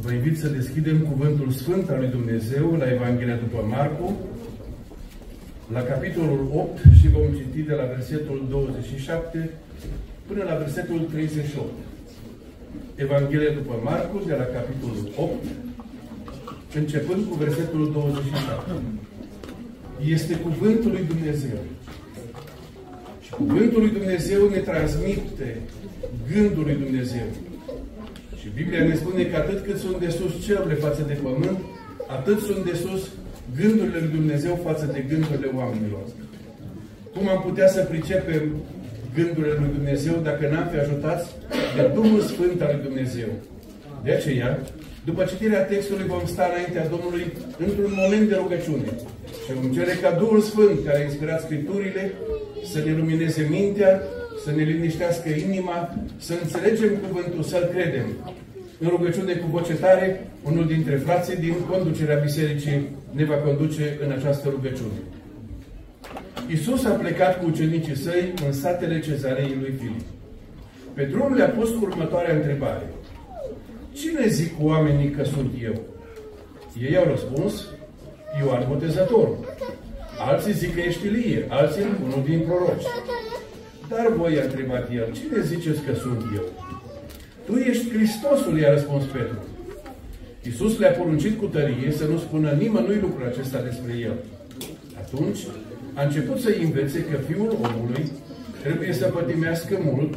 Vă invit să deschidem Cuvântul Sfânt al lui Dumnezeu la Evanghelia după Marcu, la capitolul 8 și vom citi de la versetul 27 până la versetul 38. Evanghelia după Marcu, de la capitolul 8, începând cu versetul 27. Este Cuvântul lui Dumnezeu. Și Cuvântul lui Dumnezeu ne transmite gândul lui Dumnezeu. Și Biblia ne spune că atât cât sunt de sus cerurile față de pământ, atât sunt de sus gândurile lui Dumnezeu față de gândurile oamenilor. Cum am putea să pricepem gândurile lui Dumnezeu dacă n-am fi ajutați de Duhul Sfânt al lui Dumnezeu? De aceea, după citirea textului vom sta înaintea Domnului într-un moment de rugăciune. Și vom cere ca Duhul Sfânt, care a inspirat Scripturile, să ne lumineze mintea, să ne liniștească inima, să înțelegem cuvântul, să-L credem. În rugăciune cu voce tare, unul dintre frații din conducerea bisericii ne va conduce în această rugăciune. Iisus a plecat cu ucenicii săi în satele cezarei lui Filip. Pe drum le-a pus următoarea întrebare. Cine zic oamenii că sunt eu? Ei au răspuns, Ioan Botezătorul. Alții zic că ești Ilie, alții unul din proroci. Dar voi, a întrebat el, cine ziceți că sunt eu? Tu ești Hristosul, i-a răspuns Petru. Iisus le-a poruncit cu tărie să nu spună nimănui lucrul acesta despre el. Atunci a început să învețe că Fiul omului trebuie să pătimească mult,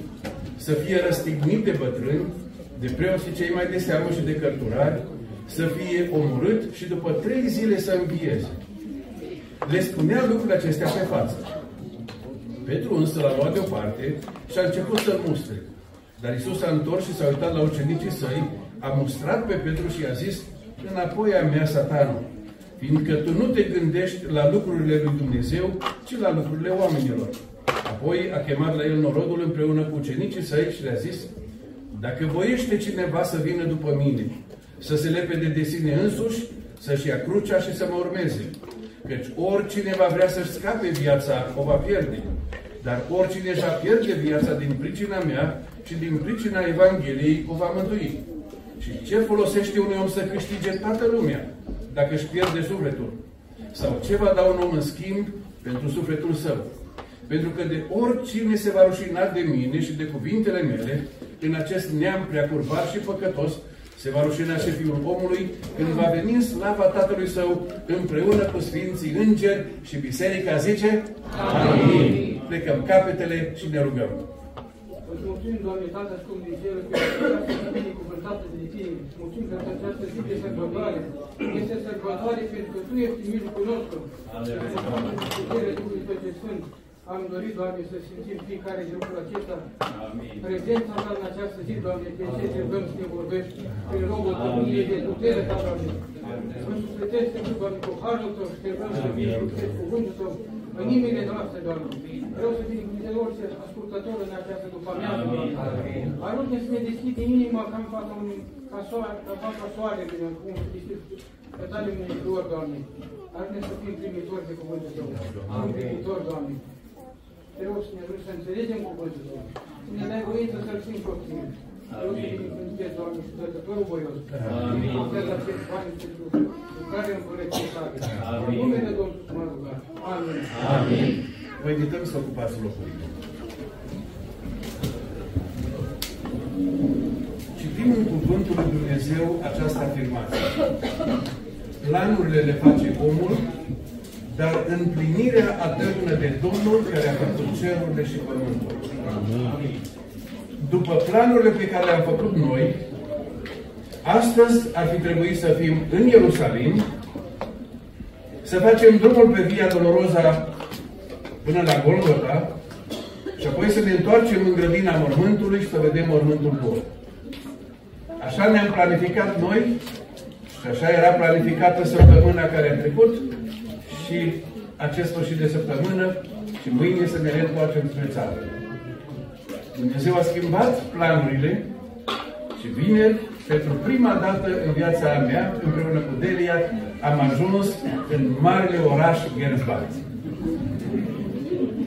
să fie răstignit de bătrâni, de preoții cei mai de seamă și de cărturari, să fie omorât și după trei zile să învieze. Le spunea lucrurile acestea pe față. Petru însă l-a luat deoparte și a început să-l mustre. Dar Isus s-a întors și s-a uitat la ucenicii săi, a mustrat pe Petru și i-a zis, înapoi a mea, satanul, fiindcă tu nu te gândești la lucrurile lui Dumnezeu, ci la lucrurile oamenilor. Apoi a chemat la el norodul împreună cu ucenicii săi și le-a zis, dacă voiește cineva să vină după mine, să se lepede de sine însuși, să-și ia crucea și să mă urmeze. Căci oricine va vrea să-și scape viața, o va pierde. Dar oricine își va pierde viața din pricina mea și din pricina Evangheliei, o va mântui. Și ce folosește un om să câștige toată lumea dacă își pierde sufletul? Sau ce va da un om în schimb pentru sufletul său? Pentru că de oricine se va rușina de mine și de cuvintele mele, în acest neam prea curvat și păcătos, se va rușina și Fiul omului când va veni în slava Tatălui Său împreună cu Sfinții Îngeri și Biserica zice Amin. Plecăm capetele și ne rugăm. Îți mulțumim, Doamne, Tată și Dumnezeu, că această binecuvântată de Tine. Mulțumim că această zi de sărbătoare este sărbătoare pentru că Tu ești în mijlocul nostru. Amin. Duhului Sfânt Sfânt. Am dorit, Doamne, să simțim fiecare din lucrul acesta. Amin. Prezența Ta în această zi, Doamne, te ce te rugăm să ne vorbești prin rogul Tău, de putere Ta, Doamne. Să sufletește Tu, Doamne, cu harul Tău și te rugăm să vii și cu cuvântul Tău în inimile noastre, Doamne. Vreau să binecuvântez orice ascultător în această după amiază. Ajută să ne deschide inima ca în fața unui ca soare, ca fața soarele, cum se deschid pe tale mânitor, Doamne. Ajută să fim primitori de cuvântul Tău. Am primitor, Doamne. Te rog să ne ajungi să înțelegem cuvântul Tău. Să ne dai voință să-L simt pe Tine. Eu să binecuvântez, Doamne, și Tătătorul voios. Amin. Binecuvântez acest bani pentru lucrare împărăție tale. În numele Domnului mă rugăm. Amin. Amin. Vă invităm să ocupați locurile. Citim în Cuvântul lui Dumnezeu această afirmație. Planurile le face omul, dar împlinirea adăugă de Domnul care a făcut cerurile și pământul. După planurile pe care le-am făcut noi, astăzi ar fi trebuit să fim în Ierusalim, să facem drumul pe Via Dolorosa până la Golgota și apoi să ne întoarcem în grădina mormântului și să vedem mormântul gol. Așa ne-am planificat noi și așa era planificată săptămâna care a trecut și acest sfârșit de săptămână și mâine să ne reîntoarcem spre țară. Dumnezeu a schimbat planurile și vineri, pentru prima dată în viața mea, împreună cu Delia, am ajuns în marele oraș Gersbach.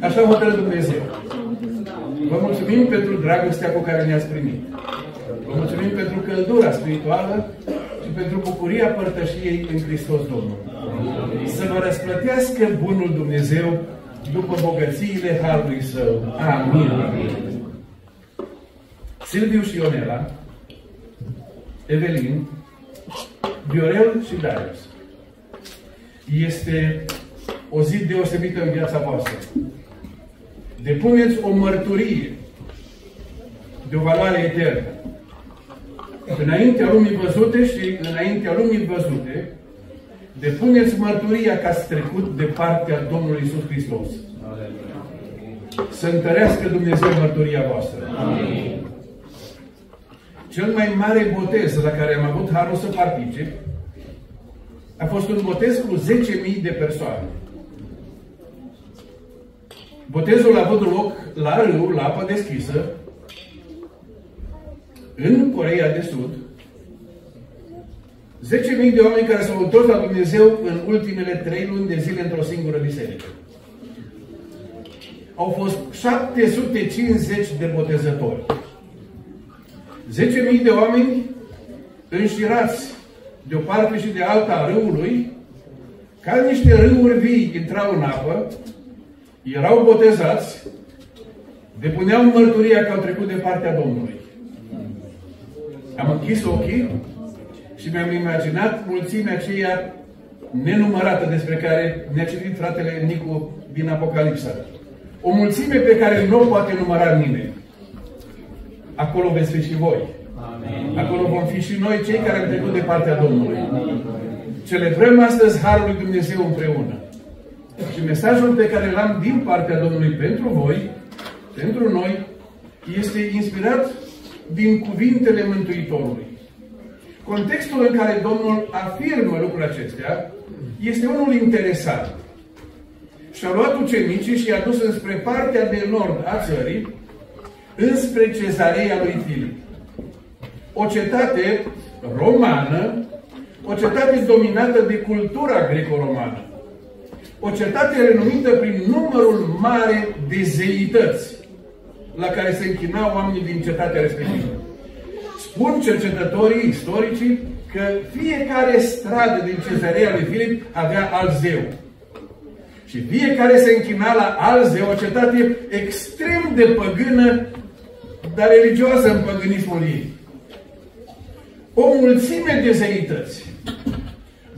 Așa hotără Dumnezeu. Vă mulțumim pentru dragostea cu care ne-ați primit. Vă mulțumim pentru căldura spirituală pentru bucuria părtășiei în Hristos Domnul. Să vă răsplătească Bunul Dumnezeu după bogățiile Harului Său. Amin. Silviu și Ionela, Evelin, Viorel și Darius. Este o zi deosebită în viața voastră. Depuneți o mărturie de o valoare eternă. Înaintea lumii văzute și înaintea lumii văzute, depuneți mărturia că ați trecut de partea Domnului Isus Hristos. Să întărească Dumnezeu mărturia voastră. Amin. Cel mai mare botez la care am avut harul să particip a fost un botez cu 10.000 de persoane. Botezul a avut loc la râu, la apă deschisă, în Coreea de Sud, 10.000 de oameni care s-au întors la Dumnezeu în ultimele trei luni de zile într-o singură biserică. Au fost 750 de botezători. 10.000 de oameni înșirați de o parte și de alta a râului, ca niște râuri vii intrau în apă, erau botezați, depuneau mărturia că au trecut de partea Domnului. Am închis ochii și mi-am imaginat mulțimea aceea nenumărată despre care ne-a citit fratele Nicu din Apocalipsa. O mulțime pe care nu o poate număra nimeni. Acolo veți fi și voi. Amin. Acolo vom fi și noi cei care am trecut de partea Domnului. Celebrăm astăzi Harul lui Dumnezeu împreună. Și mesajul pe care l-am din partea Domnului pentru voi, pentru noi, este inspirat din cuvintele Mântuitorului. Contextul în care Domnul afirmă lucrurile acestea este unul interesant. Și-a luat ucenicii și i-a dus înspre partea de nord a țării, înspre cezarea lui Filip. O cetate romană, o cetate dominată de cultura greco-romană. O cetate renumită prin numărul mare de zeități la care se închinau oamenii din cetatea respectivă. Spun cercetătorii istorici că fiecare stradă din cezarea lui Filip avea alt zeu. Și fiecare se închina la alt zeu, o cetate extrem de păgână, dar religioasă în păgânismul ei. O mulțime de zeități.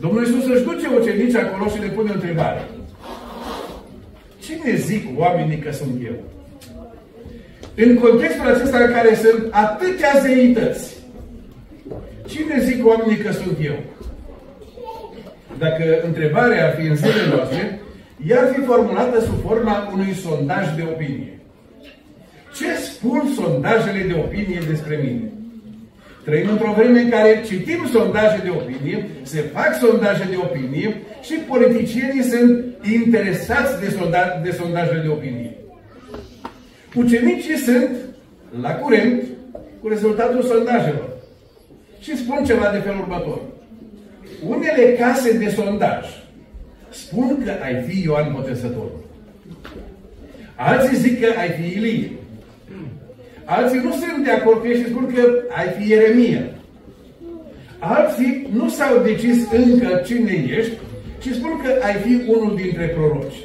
Domnul Iisus își duce ucenici acolo și le pune o întrebare. Cine zic oamenii că sunt eu? În contextul acesta în care sunt atâtea zeități, cine zic oamenii că sunt eu? Dacă întrebarea ar fi în zilele noastre, ea ar fi formulată sub forma unui sondaj de opinie. Ce spun sondajele de opinie despre mine? Trăim într-o vreme în care citim sondaje de opinie, se fac sondaje de opinie și politicienii sunt interesați de, sonda de sondaje de opinie. Ucenicii sunt la curent cu rezultatul sondajelor. Și spun ceva de felul următor. Unele case de sondaj spun că ai fi Ioan Botezătorul. Alții zic că ai fi Ilie. Alții nu sunt de acord cu ei și spun că ai fi Ieremia. Alții nu s-au decis încă cine ești și spun că ai fi unul dintre proroci.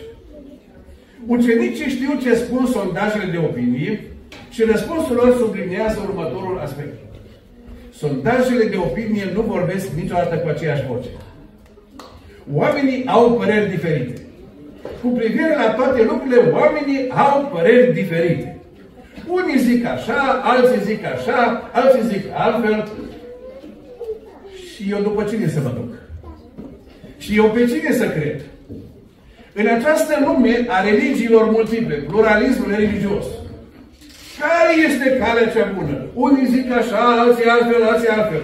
Ucenicii știu ce spun sondajele de opinie și răspunsul lor sublinează următorul aspect. Sondajele de opinie nu vorbesc niciodată cu aceeași voce. Oamenii au păreri diferite. Cu privire la toate lucrurile, oamenii au păreri diferite. Unii zic așa, alții zic așa, alții zic altfel. Și eu după cine să mă duc? Și eu pe cine să cred? În această lume a religiilor multiple, pluralismul religios, care este calea cea bună? Unii zic așa, alții altfel, alții altfel.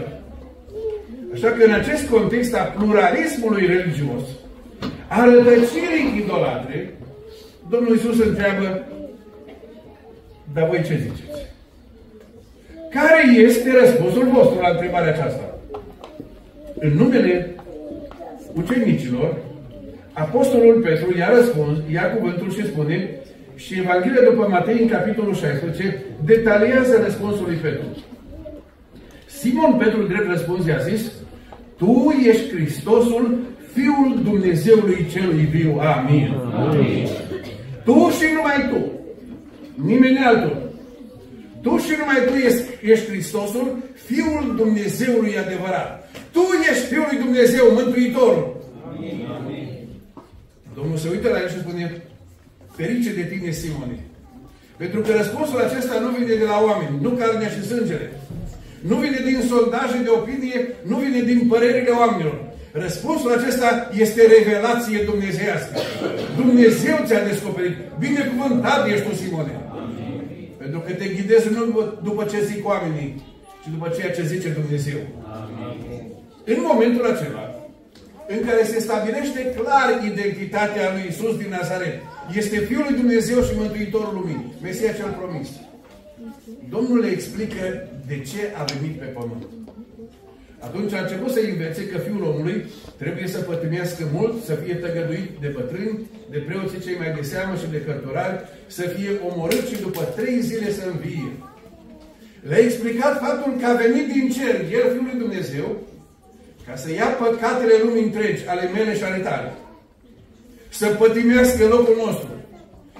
Așa că în acest context a pluralismului religios, a rădăcirii idolatre, Domnul Iisus întreabă, dar voi ce ziceți? Care este răspunsul vostru la întrebarea aceasta? În numele ucenicilor, Apostolul Petru i-a răspuns, ia cuvântul și spune, și Evanghelia după Matei, în capitolul 16, detaliază răspunsul lui Petru. Simon Petru, drept răspuns, i-a zis, Tu ești Hristosul, Fiul Dumnezeului Celui Viu. Amin. Amin. Tu și numai Tu. Nimeni altul. Tu și numai Tu ești, ești Hristosul, Fiul Dumnezeului adevărat. Tu ești Fiul lui Dumnezeu, Mântuitorul. Amin. Domnul se uită la el și spune, ferice de tine, Simone. Pentru că răspunsul acesta nu vine de la oameni, nu carnea și sângele. Nu vine din soldaje de opinie, nu vine din părerile oamenilor. Răspunsul acesta este revelație dumnezeiască. Dumnezeu ți-a descoperit. Binecuvântat ești tu, Simone. Amin. Pentru că te ghidezi nu după ce zic oamenii, ci după ceea ce zice Dumnezeu. Amin. În momentul acela, în care se stabilește clar identitatea lui Isus din Nazaret, este Fiul lui Dumnezeu și Mântuitorul lumii, Mesia cel promis. Domnul le explică de ce a venit pe pământ. Atunci a început să învețe că Fiul omului trebuie să pătimească mult, să fie tăgăduit de bătrâni, de preoții cei mai de seamă și de cărturari, să fie omorât și după trei zile să învie. Le-a explicat faptul că a venit din cer, El, Fiul lui Dumnezeu, ca să ia păcatele lumii întregi, ale mele și ale tale. Să pătimească locul nostru.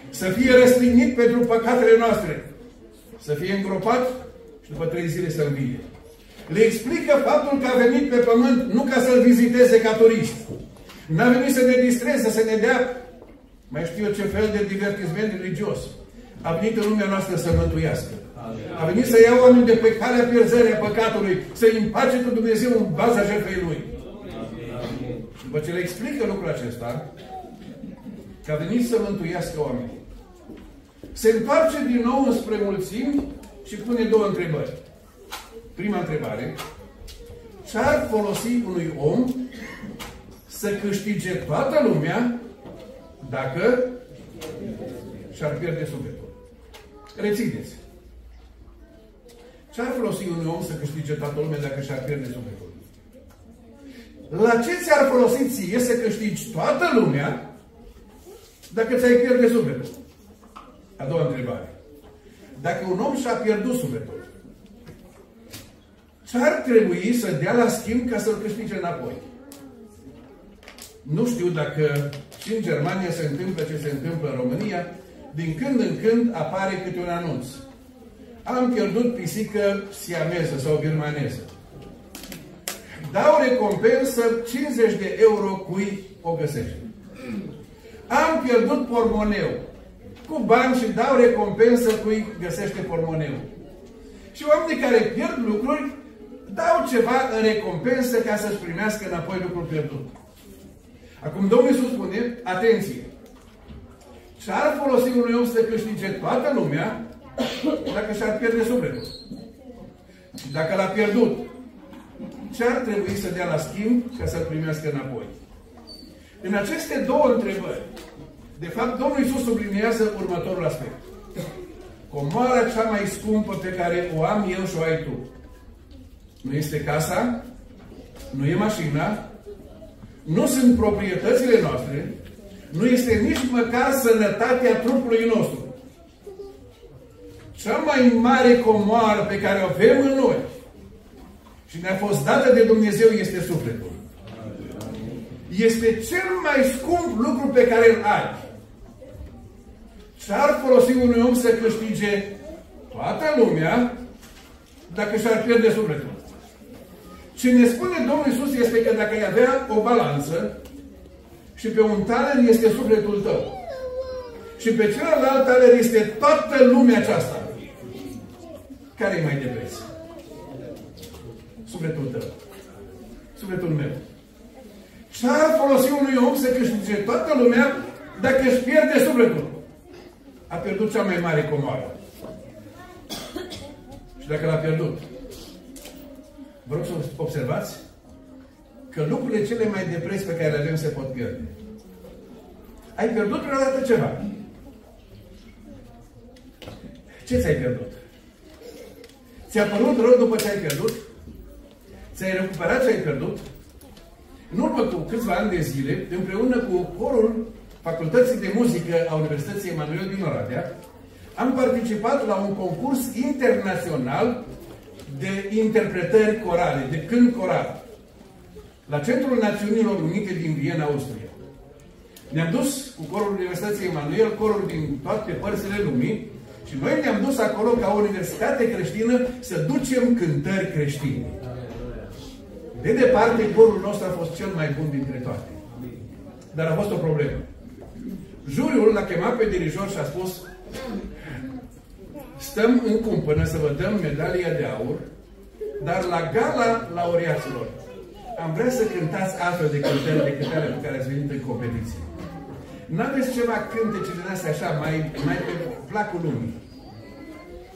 Să fie răstignit pentru păcatele noastre. Să fie îngropat și după trei zile să învie. Le explică faptul că a venit pe pământ nu ca să-L viziteze ca turist. N-a venit să ne distreze, să ne dea mai știu eu ce fel de divertisment religios. A venit în lumea noastră să mântuiască. A venit să ia oameni de pe calea pierzării a păcatului, să-i împace cu Dumnezeu în baza jertfei Lui. După ce le explică lucrul acesta, că a venit să mântuiască oamenii, se întoarce din nou spre mulțimi și pune două întrebări. Prima întrebare, ce ar folosi unui om să câștige toată lumea dacă și-ar pierde sufletul? Rețineți. Ce ar folosi unui om să câștige toată lumea dacă și-ar pierde sufletul? La ce ți-ar folosi ție să câștigi toată lumea dacă ți-ai pierde sufletul? A doua întrebare. Dacă un om și-a pierdut sufletul, ce ar trebui să dea la schimb ca să-l câștige înapoi? Nu știu dacă și în Germania se întâmplă ce se întâmplă în România, din când în când apare câte un anunț am pierdut pisică siameză sau birmaneză. Dau recompensă 50 de euro cui o găsește. Am pierdut pormoneu. Cu bani și dau recompensă cui găsește pormoneu. Și oamenii care pierd lucruri dau ceva în recompensă ca să-și primească înapoi lucrul pierdut. Acum Domnul Iisus spune, atenție, ce ar folosi unui om să câștige toată lumea dacă și-ar pierde sufletul. Și dacă l-a pierdut, ce ar trebui să dea la schimb ca să-l primească înapoi? În aceste două întrebări, de fapt, Domnul Iisus subliniază următorul aspect. Comoara cea mai scumpă pe care o am eu și o ai tu. Nu este casa, nu e mașina, nu sunt proprietățile noastre, nu este nici măcar sănătatea trupului nostru cea mai mare comoară pe care o avem în noi și ne-a fost dată de Dumnezeu este sufletul. Este cel mai scump lucru pe care îl ai. Ce-ar folosi unui om să câștige toată lumea dacă și-ar pierde sufletul? Ce ne spune Domnul Isus este că dacă ai avea o balanță și pe un taler este sufletul tău și pe celălalt taler este toată lumea aceasta, care e mai de preț? Sufletul tău. Sufletul meu. Ce ar folosi unui om să câștige toată lumea dacă își pierde sufletul? A pierdut cea mai mare comoară. Și dacă l-a pierdut, vă rog să observați că lucrurile cele mai de preț pe care le avem se pot pierde. Ai pierdut vreodată ceva. Ce ți-ai pierdut? Ți-a părut rău după ce ai pierdut? Ți-ai recuperat ce ai pierdut? În urmă cu câțiva ani de zile, împreună cu corul Facultății de Muzică a Universității Emanuel din Oradea, am participat la un concurs internațional de interpretări corale, de cânt coral. la Centrul Națiunilor Unite din Viena, Austria. Ne-am dus cu corul Universității Emanuel, corul din toate părțile lumii, și noi ne-am dus acolo ca o universitate creștină să ducem cântări creștine. De departe, corul nostru a fost cel mai bun dintre toate. Dar a fost o problemă. Juriul l-a chemat pe dirijor și a spus stăm în cumpănă să vă dăm medalia de aur, dar la gala laureaților am vrea să cântați altfel de cântări decât alea cu care ați venit în competiție. N-aveți ceva cântece din astea așa, mai, mai pe placul lumii.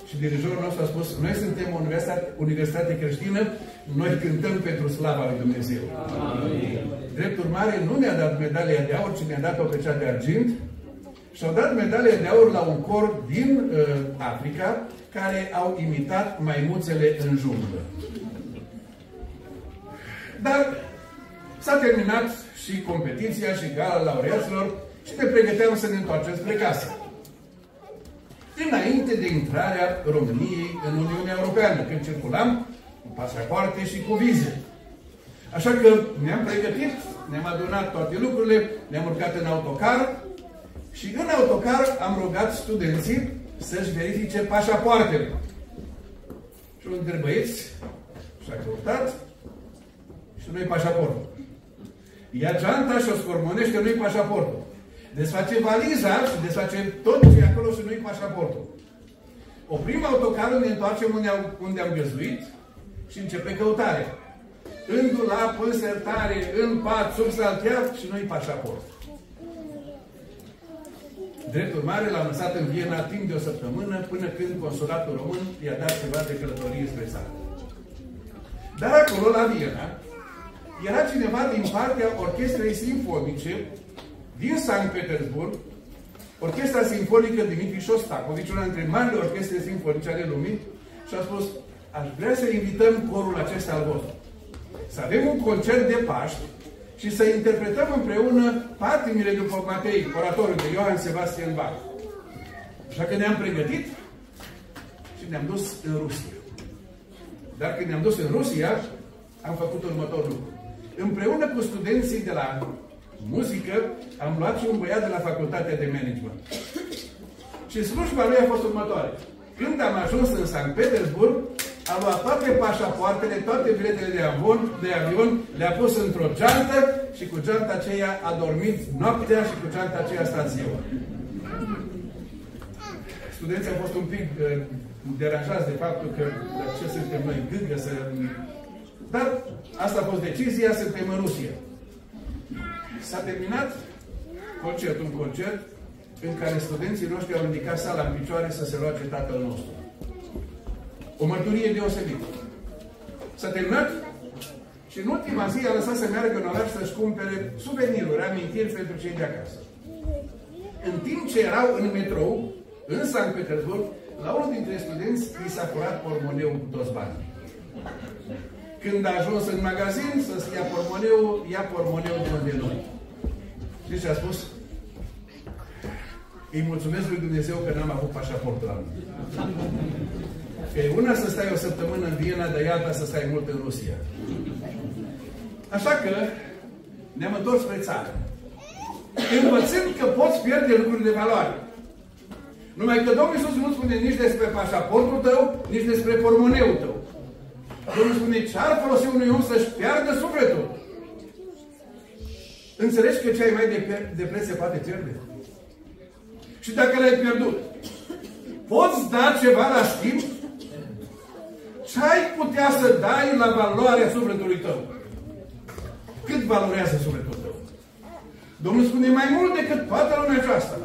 Și dirijorul nostru a spus, noi suntem o universitate, universitate creștină, noi cântăm pentru slava lui Dumnezeu. Amin. Drept urmare, nu ne-a dat medalia de aur, ci ne-a dat-o pe cea de argint, și au dat medalia de aur la un cor din uh, Africa care au imitat maimuțele în junglă. Dar s-a terminat și competiția și gala laureaților și ne pregăteam să ne întoarcem spre casă. Înainte de intrarea României în Uniunea Europeană, când circulam cu pasapoarte și cu vize. Așa că ne-am pregătit, ne-am adunat toate lucrurile, ne-am urcat în autocar și în autocar am rugat studenții să-și verifice pașapoartele. Și unul dintre băieți și-a căutat și nu-i pașaportul. Ia geanta și o scormonește, nu-i pașaportul. Desface valiza și desface tot ce e acolo și nu-i pașaportul. Oprim autocarul, ne întoarcem unde, am, unde am găzduit și începe căutarea. În dulap, în sertare, în pat, sub saltea și nu-i pașaport. Drept urmare, l-am lăsat în Viena timp de o săptămână, până când consulatul român i-a dat ceva de călătorie spre țară. Dar acolo, la Viena, era cineva din partea orchestrei simfonice din Sankt Petersburg, Orchestra Simfonică Dimitri Shostakovich, una dintre marile orchestre simfonice ale lumii, și a spus, aș vrea să invităm corul acesta al vostru. Să avem un concert de Paști și să interpretăm împreună patimile după Matei, oratorul de Ioan Sebastian Bach. Așa că ne-am pregătit și ne-am dus în Rusia. Dar când ne-am dus în Rusia, am făcut următorul lucru. Împreună cu studenții de la muzică, am luat și un băiat de la facultatea de management. Și slujba lui a fost următoare. Când am ajuns în Sankt Petersburg, a luat toate pașapoartele, toate biletele de avion, de avion le-a pus într-o geantă și cu geanta aceea a dormit noaptea și cu geanta aceea a stat ziua. Studenții au fost un pic uh, deranjați de faptul că ce suntem noi gângă să... Dar asta a fost decizia, suntem în Rusia. S-a terminat concertul, un concert în care studenții noștri au ridicat sala în picioare să se roage Tatăl nostru. O mărturie deosebită. S-a terminat și în ultima zi a lăsat să meargă în oraș să-și cumpere suveniruri, amintiri pentru cei de acasă. În timp ce erau în metrou, în Sankt Petersburg, la unul dintre studenți i s-a furat pormoneu toți banii. Când a ajuns în magazin să-ți ia pormoneu, ia pormoneu de unde noi. Și ce a spus? Îi mulțumesc lui Dumnezeu că n-am avut pașaportul la mine. Că e una să stai o săptămână în Viena, dar e alta să stai mult în Rusia. Așa că ne-am întors spre țară. Învățând că poți pierde lucruri de valoare. Numai că Domnul Iisus nu spune nici despre pașaportul tău, nici despre pormoneul tău. Domnul spune, ce ar folosi unui om să-și piardă sufletul? Înțelegi că ce ai mai de, de preț se poate pierde? Și dacă l-ai pierdut, poți da ceva la schimb? Ce ai putea să dai la valoarea sufletului tău? Cât valorează sufletul tău? Domnul spune mai mult decât toată lumea aceasta.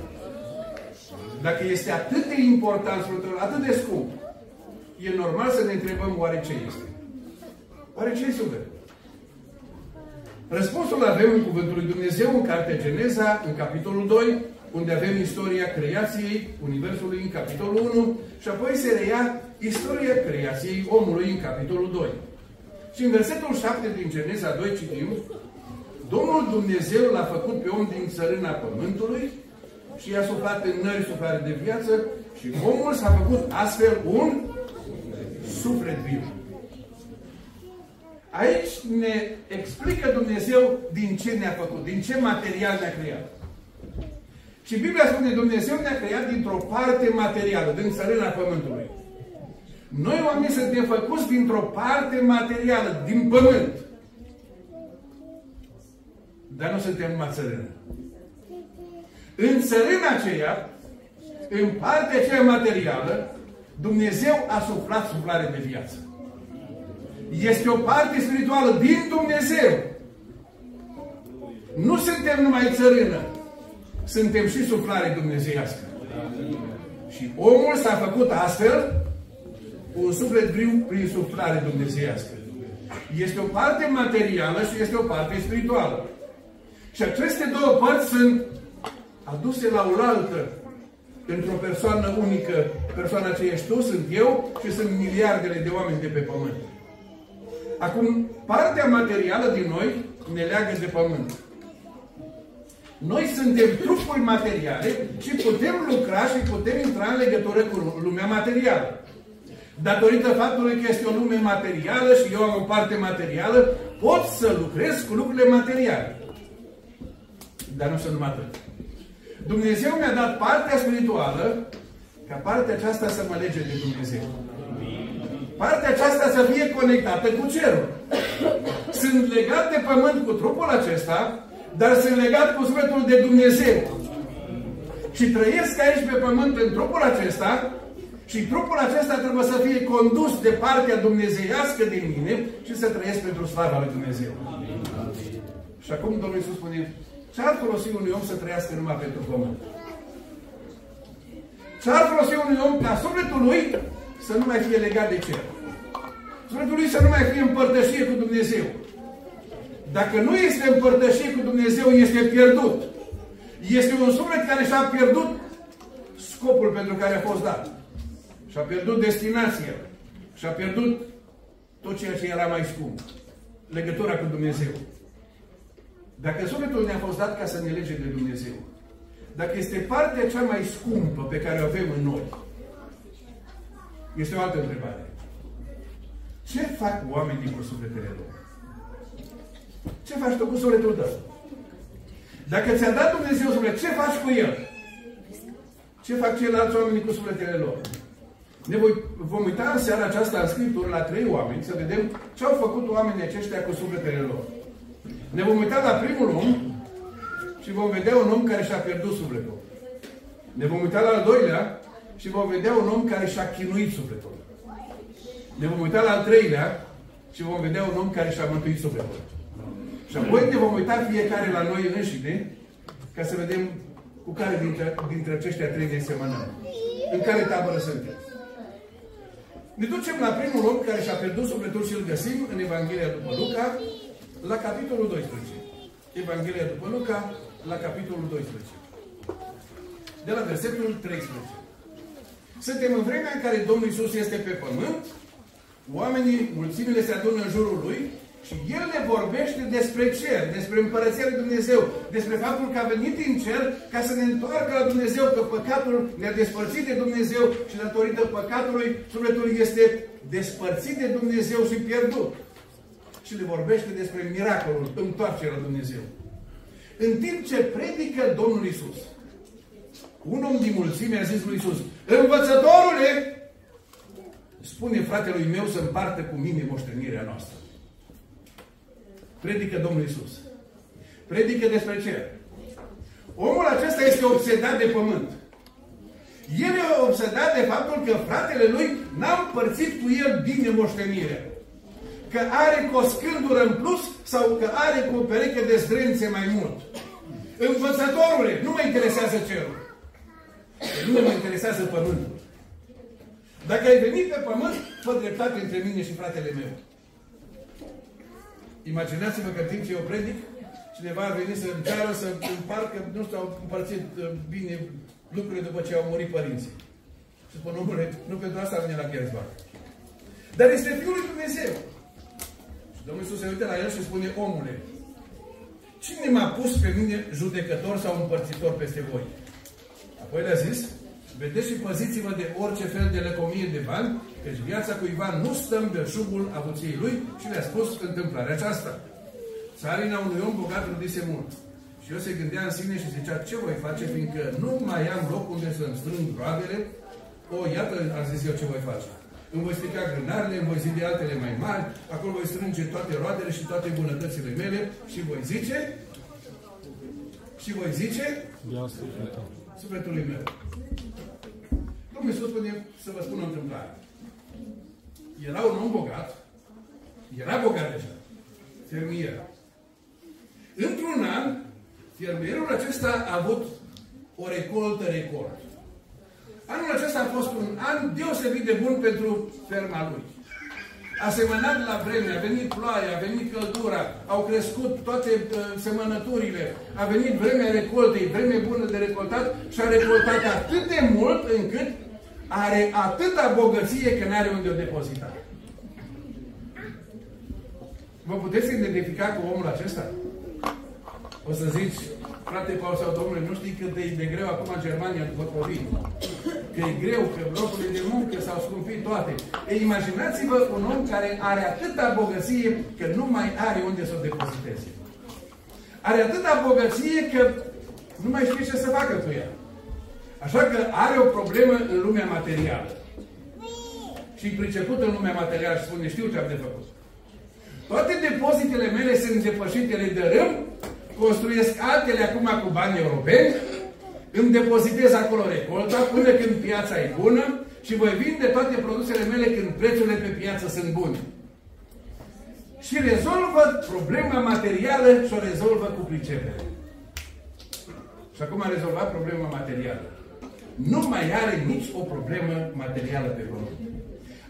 Dacă este atât de important sufletul, atât de scump, e normal să ne întrebăm oare ce este. Oare ce e sufletul? Răspunsul avem în Cuvântul lui Dumnezeu, în Cartea Geneza, în capitolul 2, unde avem istoria creației Universului în capitolul 1 și apoi se reia istoria creației omului în capitolul 2. Și în versetul 7 din Geneza 2 citim Domnul Dumnezeu l-a făcut pe om din țărâna pământului și i-a suflat în nări suflare de viață și omul s-a făcut astfel un suflet viu. Aici ne explică Dumnezeu din ce ne-a făcut, din ce material ne-a creat. Și Biblia spune, Dumnezeu ne-a creat dintr-o parte materială, din țărâna Pământului. Noi oamenii suntem făcuți dintr-o parte materială, din Pământ. Dar nu suntem numai țărână. În țărâna aceea, în partea aceea materială, Dumnezeu a suflat suflare de viață. Este o parte spirituală din Dumnezeu. Nu suntem numai țărână. Suntem și suflare dumnezeiască. Și omul s-a făcut astfel un suflet viu prin suflare dumnezeiască. Este o parte materială și este o parte spirituală. Și aceste două părți sunt aduse la oaltă într-o persoană unică. Persoana aceea ești tu, sunt eu și sunt miliardele de oameni de pe pământ. Acum, partea materială din noi ne leagă de pământ. Noi suntem trupuri materiale și putem lucra și putem intra în legătură cu lumea materială. Datorită faptului că este o lume materială și eu am o parte materială, pot să lucrez cu lucrurile materiale. Dar nu sunt numai atât. Dumnezeu mi-a dat partea spirituală ca partea aceasta să mă lege de Dumnezeu. Partea aceasta să fie conectată cu cerul. Sunt legat de pământ cu trupul acesta, dar sunt legat cu sufletul de Dumnezeu. Și trăiesc aici pe pământ în trupul acesta și trupul acesta trebuie să fie condus de partea dumnezeiască din mine și să trăiesc pentru slava lui Dumnezeu. Și acum Domnul Iisus spune, ce ar folosi unui om să trăiască numai pentru pământ? Ce ar folosi unui om ca sufletul lui să nu mai fie legat de cer? Sufletul lui să nu mai fie împărtășie cu Dumnezeu. Dacă nu este împărtășie cu Dumnezeu, este pierdut. Este un suflet care și-a pierdut scopul pentru care a fost dat. Și-a pierdut destinația. Și-a pierdut tot ceea ce era mai scump. Legătura cu Dumnezeu. Dacă sufletul ne-a fost dat ca să ne lege de Dumnezeu, dacă este partea cea mai scumpă pe care o avem în noi, este o altă întrebare. Ce fac oamenii cu sufletele lor? Ce faci tu cu sufletul tău? Dacă ți-a dat Dumnezeu suflet, ce faci cu el? Ce fac ceilalți oameni cu sufletele lor? Ne voi, vom uita în seara aceasta în Scriptură la trei oameni să vedem ce au făcut oamenii aceștia cu sufletele lor. Ne vom uita la primul om și vom vedea un om care și-a pierdut sufletul. Ne vom uita la al doilea și vom vedea un om care și-a chinuit sufletul. Ne vom uita la al treilea și vom vedea un om care și-a mântuit sufletul. Și apoi ne vom uita fiecare la noi înșine ca să vedem cu care dintre, dintre aceștia trei ne semănăm. În care tabără suntem. Ne ducem la primul om care și-a pierdut sufletul și îl găsim în Evanghelia după Luca, la capitolul 12. Evanghelia după Luca, la capitolul 12. De la versetul 13. Suntem în vremea în care Domnul Isus este pe pământ, oamenii, mulțimile se adună în jurul Lui și El ne vorbește despre cer, despre Împărăția Lui Dumnezeu, despre faptul că a venit din cer ca să ne întoarcă la Dumnezeu, că păcatul ne-a despărțit de Dumnezeu și datorită păcatului, sufletul este despărțit de Dumnezeu și pierdut și le vorbește despre miracolul întoarcerea la Dumnezeu. În timp ce predică Domnul Isus, un om din mulțime a zis lui Isus, Învățătorule, spune fratelui meu să împartă cu mine moștenirea noastră. Predică Domnul Isus. Predică despre ce? Omul acesta este obsedat de pământ. El e obsedat de faptul că fratele lui n-a împărțit cu el bine moștenirea că are cu o scândură în plus sau că are cu o pereche de zdrențe mai mult. Învățătorule, nu mă interesează cerul. Nu mă interesează pământul. Dacă ai venit pe pământ, fă dreptate între mine și fratele meu. Imaginați-vă că timp ce eu predic, cineva a venit să înceară să împarcă, nu știu, au împărțit uh, bine lucrurile după ce au murit părinții. Și spun, omule, nu pentru asta vine la Gherzbach. Dar este Fiul lui Dumnezeu. Domnul Iisus se uită la el și spune, omule, cine m-a pus pe mine judecător sau împărțitor peste voi? Apoi le-a zis, vedeți și păziți-vă de orice fel de lăcomie de bani, Deci viața cuiva nu stăm de șubul avuției lui și le-a spus întâmplarea aceasta. Țarina unui om bogat rudise mult. Și eu se gândea în sine și zicea, ce voi face, fiindcă nu mai am loc unde să-mi strâng roadele? O, iată, a zis eu ce voi face. Îmi voi strica grânarele, îmi voi zide altele mai mari, acolo voi strânge toate roadele și toate bunătățile mele și voi zice, și voi zice, sufletului meu. Domnul Iisus spune să vă spun o întâmplare. Era un om bogat, era bogat deja, fermier. Într-un an, fermierul acesta a avut o recoltă record. Anul acesta a fost un an deosebit de bun pentru ferma lui. A semănat la vreme, a venit ploaia, a venit căldura, au crescut toate uh, semănăturile, a venit vremea recoltei, vreme bună de recoltat și a recoltat atât de mult încât are atâta bogăție că nu are unde o depozita. Vă puteți identifica cu omul acesta? O să zici, frate Paul sau domnule, nu știi cât de, de greu acum în Germania după COVID. Că e greu, că locurile de muncă s-au scumpit toate. E, imaginați-vă un om care are atâta bogăție că nu mai are unde să o depoziteze. Are atâta bogăție că nu mai știe ce să facă cu ea. Așa că are o problemă în lumea materială. Și priceput în lumea materială și spune, știu ce am de făcut. Toate depozitele mele sunt depășite, le dărâm, construiesc altele acum cu bani europeni, îmi depozitez acolo recolta până când piața e bună și voi vinde toate produsele mele când prețurile pe piață sunt bune. Și rezolvă problema materială și o rezolvă cu pricepere. Și acum a rezolvat problema materială nu mai are nici o problemă materială pe pământ.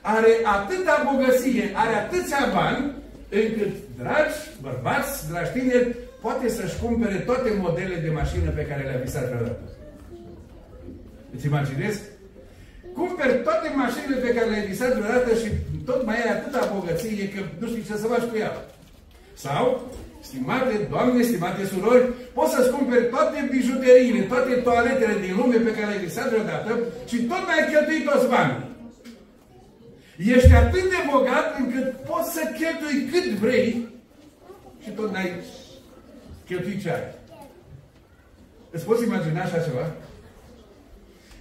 Are atâta bogăție, are atâția bani, încât, dragi bărbați, dragi tineri, poate să-și cumpere toate modele de mașină pe care le-a visat vreodată. Îți imaginezi? Cumperi toate mașinile pe care le-ai visat vreodată și tot mai ai atâta bogăție că nu știi ce să faci cu ea. Sau Stimate doamne, stimate surori, poți să-ți cumperi toate bijuteriile, toate toaletele din lume pe care le-ai visat vreodată și tot mai ai cheltuit toți banii. Ești atât de bogat încât poți să cheltui cât vrei și tot n-ai cheltuit ce ai. Îți poți imagina așa ceva?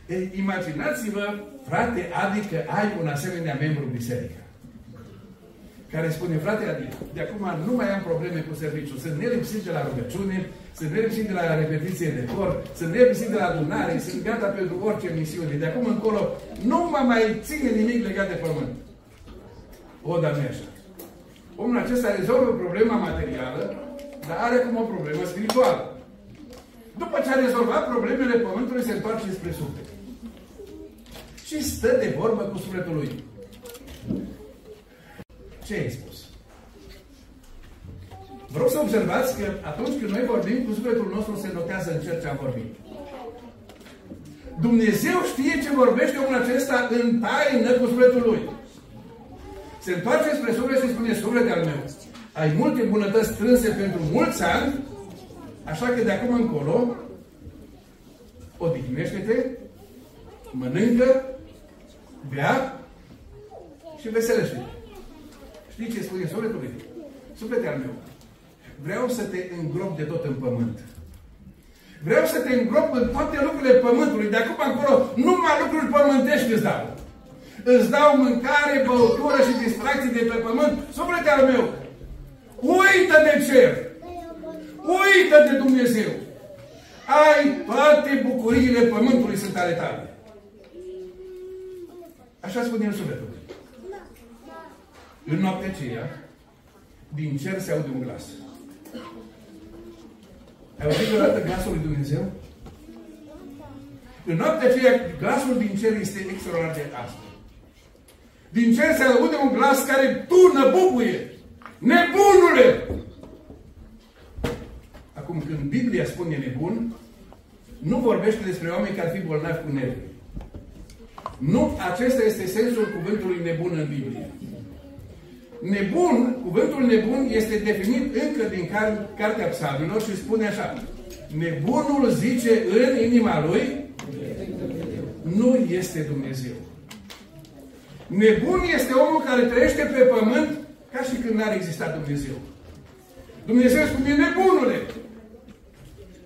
E, imaginați-vă, frate, adică ai un asemenea membru în biserică care spune, frate Adi, de acum nu mai am probleme cu serviciul, sunt nelipsit de la rugăciune, sunt nelipsit de la repetiție de cor, sunt nelipsit de la adunare, sunt gata pentru orice misiune. De acum încolo nu mă mai ține nimic legat de pământ. O, dar nu așa. Omul acesta rezolvă problema materială, dar are acum o problemă spirituală. După ce a rezolvat problemele pământului, se întoarce spre suflet. Și stă de vorbă cu sufletul lui. Ce ai spus? Vreau să observați că atunci când noi vorbim, cu sufletul nostru se notează în cer ce am vorbit. Dumnezeu știe ce vorbește omul acesta în taină cu sufletul lui. Se întoarce spre suflet și spune, suflete al meu, ai multe bunătăți strânse pentru mulți ani, așa că de acum încolo, odihnește-te, mănâncă, bea și veselește-te. Știi ce spune sufletului? Suflete al meu, vreau să te îngrop de tot în pământ. Vreau să te îngrop în toate lucrurile pământului. De acum încolo, numai lucruri pământești îți dau. Îți dau mâncare, băutură și distracții de pe pământ. Suflete al meu, uită de cer. Uită de Dumnezeu. Ai toate bucuriile pământului sunt ale tale. Așa spune el sufletul. În noaptea aceea, din cer se aude un glas. Ai auzit vreodată glasul lui Dumnezeu? În noaptea aceea, glasul din cer este extraordinar de astfel. Din cer se aude un glas care tună, bubuie. Nebunule! Acum, când Biblia spune nebun, nu vorbește despre oameni care ar fi bolnavi cu nervi. Nu acesta este sensul cuvântului nebun în Biblie. Nebun, cuvântul nebun este definit încă din car Cartea Psalmilor și spune așa. Nebunul zice în inima lui, nu este Dumnezeu. Nebun este omul care trăiește pe pământ ca și când n-ar exista Dumnezeu. Dumnezeu spune, nebunule,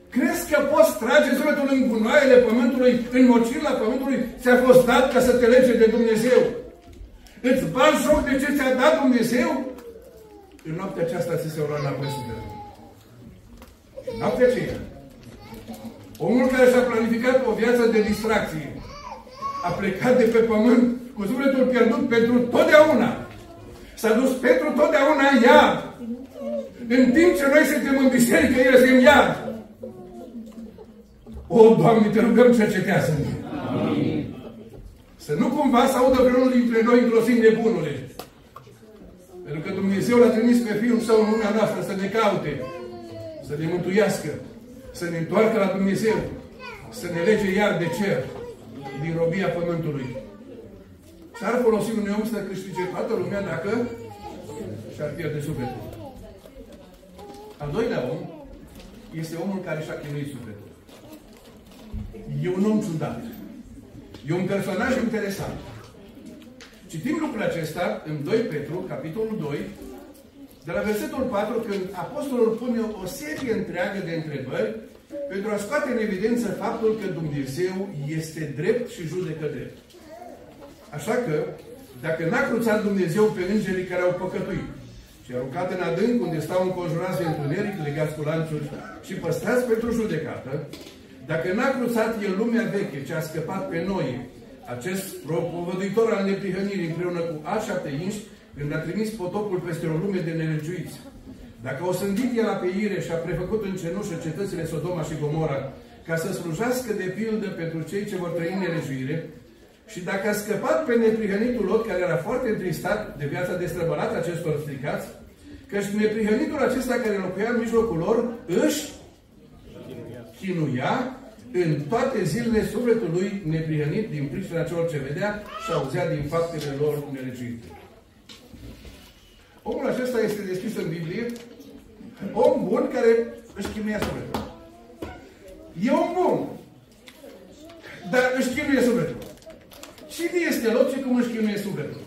Crezi că poți trage zurătul în gunoaiele pământului, în mocila pământului, ți-a fost dat ca să te lege de Dumnezeu? Îți bagi joc de ce ți-a dat Dumnezeu? În noaptea aceasta ți se ura înapoi sufletul. Noaptea aceea. Omul care și-a planificat o viață de distracție a plecat de pe pământ cu sufletul pierdut pentru totdeauna. S-a dus pentru totdeauna în iad. În timp ce noi suntem în biserică, el este în iad. O, Doamne, te rugăm, cercetează-ne. Să nu cumva să audă vreunul dintre noi într-o zi nebunule. Pentru că Dumnezeu l-a trimis pe Fiul Său în lumea noastră să ne caute, să ne mântuiască, să ne întoarcă la Dumnezeu, să ne lege iar de cer, din robia pământului. S-ar folosi un om să câștige toată lumea dacă și-ar pierde sufletul. Al doilea om este omul care și-a chinuit sufletul. E un om ciudat. E un personaj interesant. Citim lucrul acesta în 2 Petru, capitolul 2, de la versetul 4, când apostolul pune o serie întreagă de întrebări pentru a scoate în evidență faptul că Dumnezeu este drept și judecă drept. Așa că, dacă n-a cruțat Dumnezeu pe îngerii care au păcătuit și aruncat în adânc unde stau înconjurați de întuneric, legați cu lanțuri și păstrați pentru judecată, dacă n-a cruțat el lumea veche ce a scăpat pe noi, acest propovăduitor al neprihănirii împreună cu a șapte inși, când a trimis potopul peste o lume de nelegiuiți. Dacă o sândit el la peire și a prefăcut în cenușă cetățile Sodoma și Gomora, ca să slujească de pildă pentru cei ce vor trăi în nelejuire, și dacă a scăpat pe neprihănitul lot, care era foarte întristat de viața destrăbălată acestor stricați, căci neprihănitul acesta care locuia în mijlocul lor, își chinuia în toate zilele sufletul lui neprihănit din pricina celor ce vedea și auzea din faptele lor nelegiuite. Omul acesta este descris în Biblie om bun care își chinuia sufletul. E om bun, dar își chinuie sufletul. Cine este Lot și cum își chinuie sufletul?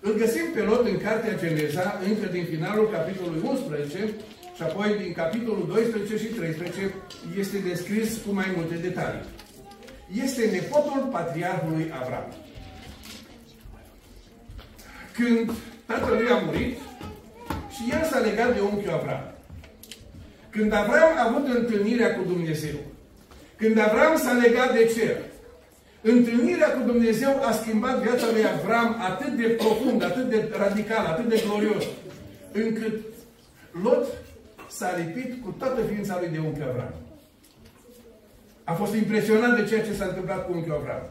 Îl găsim pe Lot în Cartea Geneza, încă din finalul capitolului 11, și apoi din capitolul 12 și 13 este descris cu mai multe detalii. Este nepotul patriarhului Avram. Când tatălui a murit și el s-a legat de unchiul Avram. Când Avram a avut întâlnirea cu Dumnezeu, când Avram s-a legat de cer, întâlnirea cu Dumnezeu a schimbat viața lui Avram atât de profund, atât de radical, atât de glorios, încât Lot s-a lipit cu toată ființa lui de unchi Avram. A fost impresionat de ceea ce s-a întâmplat cu unchiul Avram.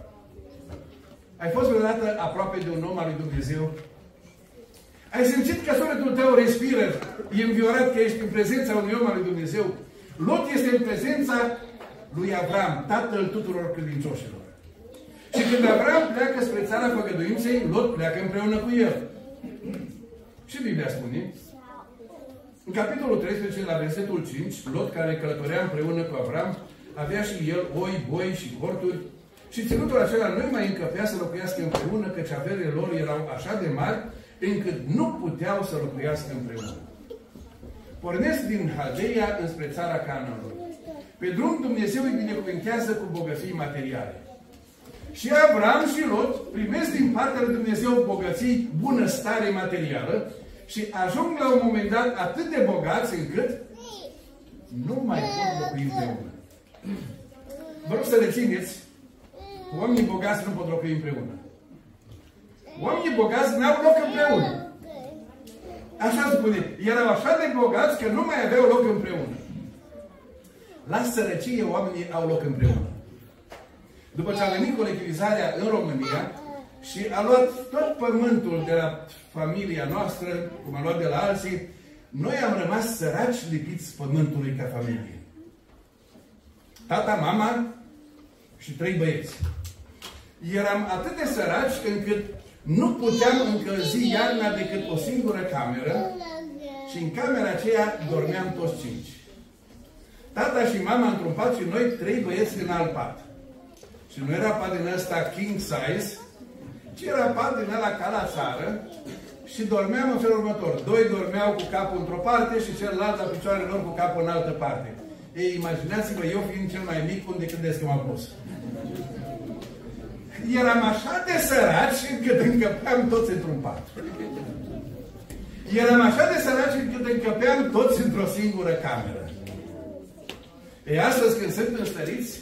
Ai fost vreodată aproape de un om al lui Dumnezeu? Ai simțit că sufletul tău respiră, e înviorat că ești în prezența unui om al lui Dumnezeu? Lot este în prezența lui Avram, tatăl tuturor credincioșilor. Și când Avram pleacă spre țara făgăduinței, Lot pleacă împreună cu el. Și Biblia spune în capitolul 13, la versetul 5, Lot, care călătorea împreună cu Avram, avea și el oi, boi și corturi și ținutul acela nu mai încăpea să locuiască împreună, căci averile lor erau așa de mari, încât nu puteau să locuiască împreună. Pornesc din Haldeia înspre țara Canaanului. Pe drum Dumnezeu îi binecuvintează cu bogății materiale. Și Avram și Lot primesc din partea lui Dumnezeu bogății, bunăstare materială, și ajung la un moment dat atât de bogați încât nu mai pot locui împreună. Vă rog să rețineți, oamenii bogați nu pot locui împreună. Oamenii bogați n-au loc împreună. Așa spune. Erau așa de bogați că nu mai aveau loc împreună. La sărăcie oamenii au loc împreună. După ce a venit colectivizarea în România, și a luat tot pământul de la familia noastră, cum a luat de la alții, noi am rămas săraci lipiți pământului ca familie. Tata, mama și trei băieți. Eram atât de săraci încât nu puteam încălzi iarna decât o singură cameră și în camera aceea dormeam toți cinci. Tata și mama într-un pat și noi trei băieți în alt pat. Și nu era pat din ăsta king size, Și era pat din ăla ca la țară și dormeam în felul următor. Doi dormeau cu capul într-o parte și celălalt la picioarele lor cu capul în altă parte. Ei, imaginați-vă, eu fiind cel mai mic, unde credeți că m-am pus? Eram așa de săraci încât încăpeam toți într-un pat. Eram așa de săraci încât încăpeam toți într-o singură cameră. E astăzi când sunt înstăriți,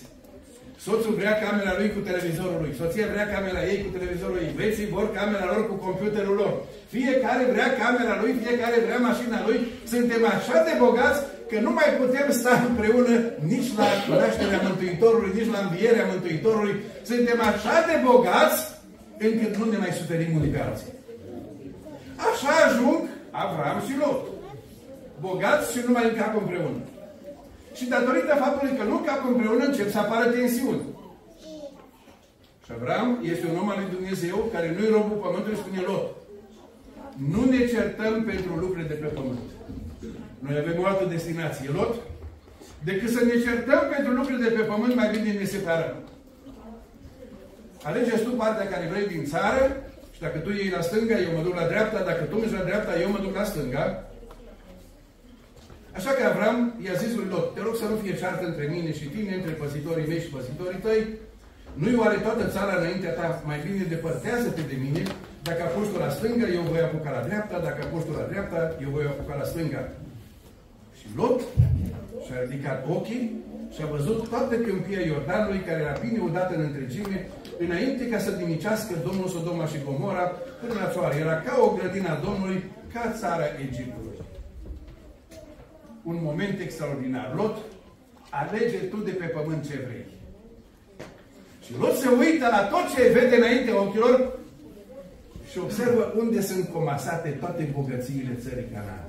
soțul vrea camera lui cu televizorul lui, soția vrea camera ei cu televizorul ei, băieții vor camera lor cu computerul lor. Fiecare vrea camera lui, fiecare vrea mașina lui. Suntem așa de bogați că nu mai putem sta împreună nici la nașterea Mântuitorului, nici la învierea Mântuitorului. Suntem așa de bogați încât nu ne mai suferim unii pe alții. Așa ajung Avram și Lot. Bogați și nu mai încap împreună. Și datorită faptului că nu încap împreună, încep să apară tensiuni. Și Avram este un om al lui Dumnezeu care nu-i robul pământului, spune Lot. Nu ne certăm pentru lucrurile de pe pământ. Noi avem o altă destinație, Lot. Decât să ne certăm pentru lucrurile de pe pământ, mai bine ne separăm. Alegeți tu partea care vrei din țară și dacă tu iei la stânga, eu mă duc la dreapta, dacă tu mergi la dreapta, eu mă duc la stânga. Așa că Avram i-a zis lui Lot, te rog să nu fie ceartă între mine și tine, între păsitorii mei și păsitorii tăi. Nu-i oare toată țara înaintea ta, mai bine depărtează-te de mine. Dacă a fost la stânga, eu voi apuca la dreapta. Dacă a fost la dreapta, eu voi apuca la stânga. Și Lot și-a ridicat ochii și a văzut toată câmpia Iordanului, care era bine udată în întregime, înainte ca să dimicească Domnul Sodoma și Gomora până la soare. Era ca o grădină a Domnului, ca țara Egiptului. Un moment extraordinar. Lot, alege tu de pe pământ ce vrei. Și Lot se uită la tot ce vede înainte ochilor și observă unde sunt comasate toate bogățiile țării Canaan.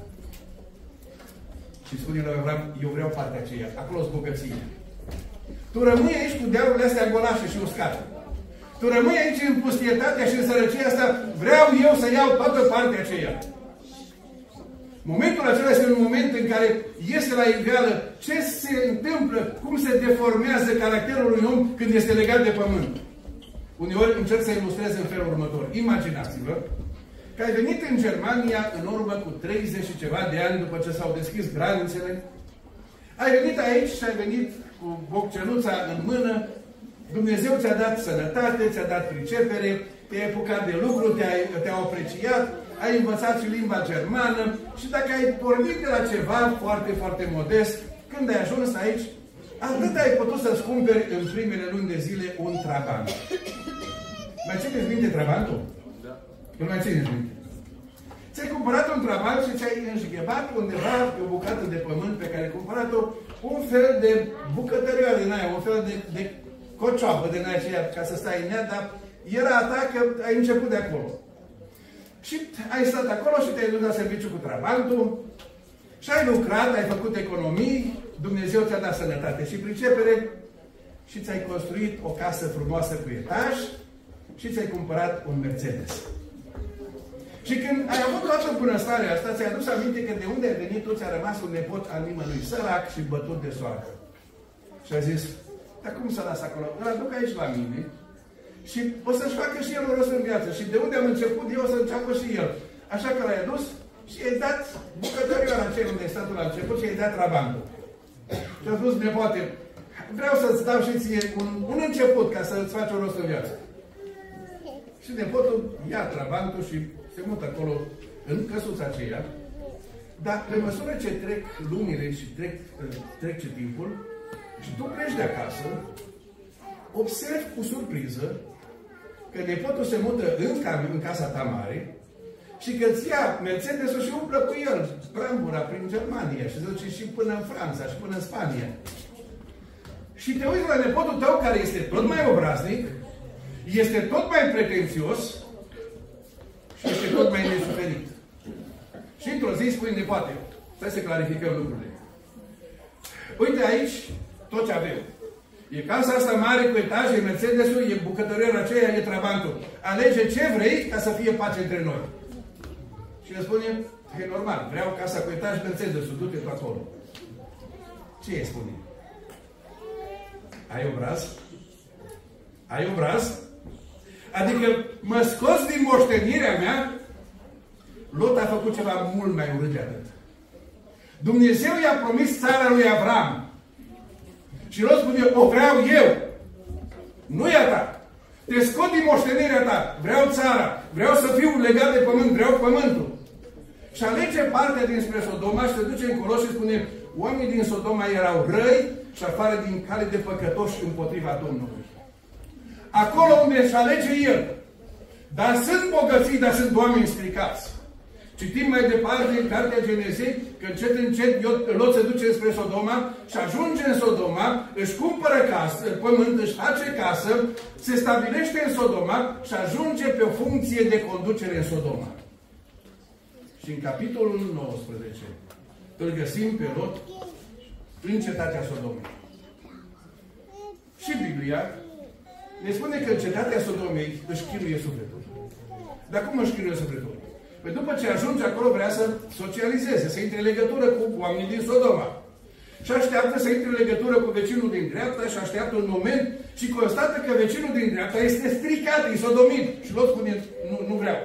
Și spune lui Avram, eu vreau partea aceea, acolo sunt bogățiile. Tu rămâi aici cu dealurile astea golașe și uscate. Tu rămâi aici în pustietatea și în sărăcia asta, vreau eu să iau toată partea aceea. Momentul acela este un moment în care este la iveală ce se întâmplă, cum se deformează caracterul unui om când este legat de pământ. Uneori încerc să ilustrez în felul următor. Imaginați-vă că ai venit în Germania în urmă cu 30 și ceva de ani după ce s-au deschis granițele. Ai venit aici și ai venit cu bocceluța în mână. Dumnezeu ți-a dat sănătate, ți-a dat pricepere, te-ai apucat de lucru, te-ai te apreciat, ai învățat și limba germană și dacă ai pornit de la ceva foarte, foarte modest, când ai ajuns aici, atât ai putut să-ți cumperi în primele luni de zile un trabant. Mai țineți minte trabantul? Da. Nu mai țineți minte. Ți-ai cumpărat un trabant și ți-ai înșghebat undeva pe o bucată de pământ pe care ai cumpărat-o un fel de bucătărioară din aia, un fel de, de cocioabă din aceea ca să stai în ea, dar era a ta că ai început de acolo. Și ai stat acolo și te-ai dus la serviciu cu trabantul și ai lucrat, ai făcut economii, Dumnezeu ți-a dat sănătate și pricepere și ți-ai construit o casă frumoasă cu etaj și ți-ai cumpărat un Mercedes. Și când ai avut toată bunăstarea asta, ți-ai adus aminte că de unde ai venit tu ți-a rămas un nepot al nimănui sărac și bătut de soartă. Și a zis, dar cum să las acolo? Îl aduc aici la mine și o să-și facă și el o rost în viață. Și de unde am început, eu o să înceapă și el. Așa că l-ai adus și i-ai dat bucătăriul acel unde ai stat la început și i-ai dat trabantul. Și a spus, nepoate, vreau să-ți dau și ție un, un început ca să-ți faci o rost în viață. Și nepotul ia trabantul și se mută acolo în căsuța aceea, dar pe măsură ce trec lumile și trec, trece timpul, și tu pleci de acasă, observi cu surpriză că nepotul se mută în, cam, în casa ta mare și că îți ia Mercedes-ul și umplă cu el brambura prin Germania și zice și până în Franța și până în Spania. Și te uiți la nepotul tău care este tot mai obraznic, este tot mai pretențios și este tot mai nesuferit. Și într-o zi spui nepoate, trebuie să clarificăm lucrurile. Uite aici tot ce avem. E casa asta mare cu etaje, e Mercedes-ul, e bucătăria aceea, e Trabantul. Alege ce vrei ca să fie pace între noi. Și ne spune, e normal, vreau casa cu etaj, Mercedes-ul, du-te tu acolo. Ce îi spune? Ai obraz? Ai obraz? Adică mă scos din moștenirea mea, Lot a făcut ceva mult mai urât de atât. Dumnezeu i-a promis țara lui Avram. Și Lot spune, o vreau eu. Nu e a ta. Te scot din moștenirea ta. Vreau țara. Vreau să fiu legat de pământ. Vreau pământul. Și alege partea dinspre Sodoma și se duce încolo și spune, oamenii din Sodoma erau răi și afară din cale de păcătoși împotriva Domnului. Acolo unde își alege el. Dar sunt bogății, dar sunt oameni stricați. Citim mai departe în Cartea Genezei că încet, încet Lot se duce spre Sodoma și ajunge în Sodoma, își cumpără casă, pământ, își face casă, se stabilește în Sodoma și ajunge pe o funcție de conducere în Sodoma. Și în capitolul 19 îl găsim pe Lot în cetatea Sodomei. Și Biblia ne spune că în cetatea Sodomei își chinuie sufletul. Dar cum își chinuie sufletul? Păi după ce ajunge acolo vrea să socializeze, să intre în legătură cu oamenii din Sodoma. Și așteaptă să intre în legătură cu vecinul din dreapta și așteaptă un moment și constată că vecinul din dreapta este stricat, e sodomit. Și Lot spune, nu, nu vreau.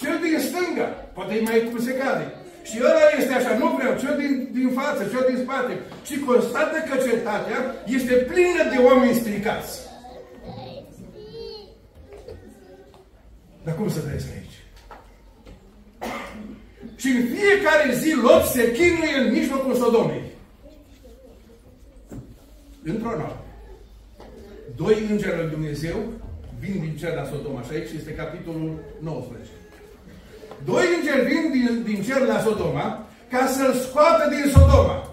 Cel din stânga, poate e mai cum se cade. Și ăla este așa, nu vreau, cel din, din față, cel din spate. Și constată că cetatea este plină de oameni stricați. Dar cum să trăiesc aici? Și în fiecare zi Lot se chinuie în mijlocul Sodomei. Într-o noapte. Doi îngeri lui Dumnezeu vin din cer la Sodoma. Și aici este capitolul 19. Doi îngeri vin din, din cer la Sodoma ca să-l scoată din Sodoma.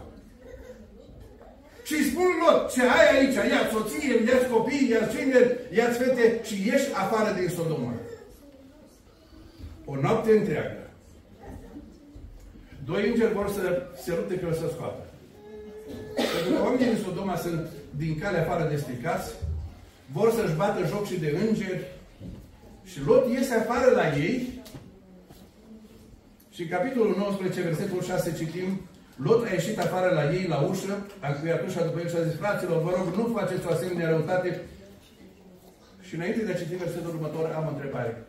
Și spun Lot, ce ai aici, ia soție, ia copii, ia cineri, ia fete și ieși afară din Sodoma. O noapte întreagă. Doi îngeri vor să se lupte că o să scoată. Pentru că oamenii din Sodoma sunt din cale afară de stricați, vor să-și bată joc și de îngeri și Lot iese afară la ei și în capitolul 19, versetul 6 citim Lot a ieșit afară la ei, la ușă, a cuiat ușa după el și a zis, fraților, vă rog, nu faceți o asemenea răutate. Și înainte de a citi versetul următor, am o întrebare.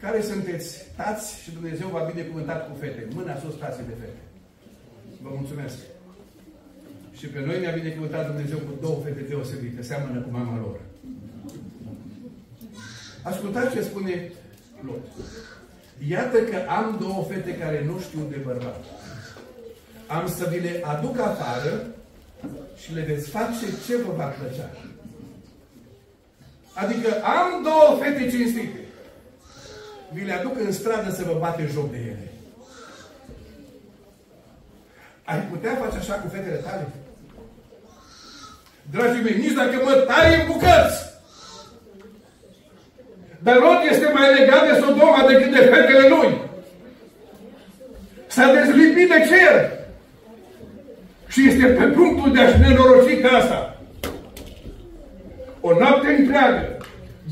Care sunteți tați și Dumnezeu va binecuvântat cu fete? Mâna sus, tații de fete. Vă mulțumesc. Și pe noi ne-a binecuvântat Dumnezeu cu două fete deosebite, seamănă cu mama lor. Ascultați ce spune Lot. Iată că am două fete care nu știu de bărbat. Am să vi le aduc afară și le veți face ce vă va plăcea. Adică am două fete cinstite vi le aduc în stradă să vă bate joc de ele. Ai putea face așa cu fetele tale? Dragii mei, nici dacă mă tai în bucăți. Dar Lot este mai legat de Sodoma decât de fetele lui. S-a dezlipit de cer. Și este pe punctul de a-și nenoroci casa. O noapte întreagă.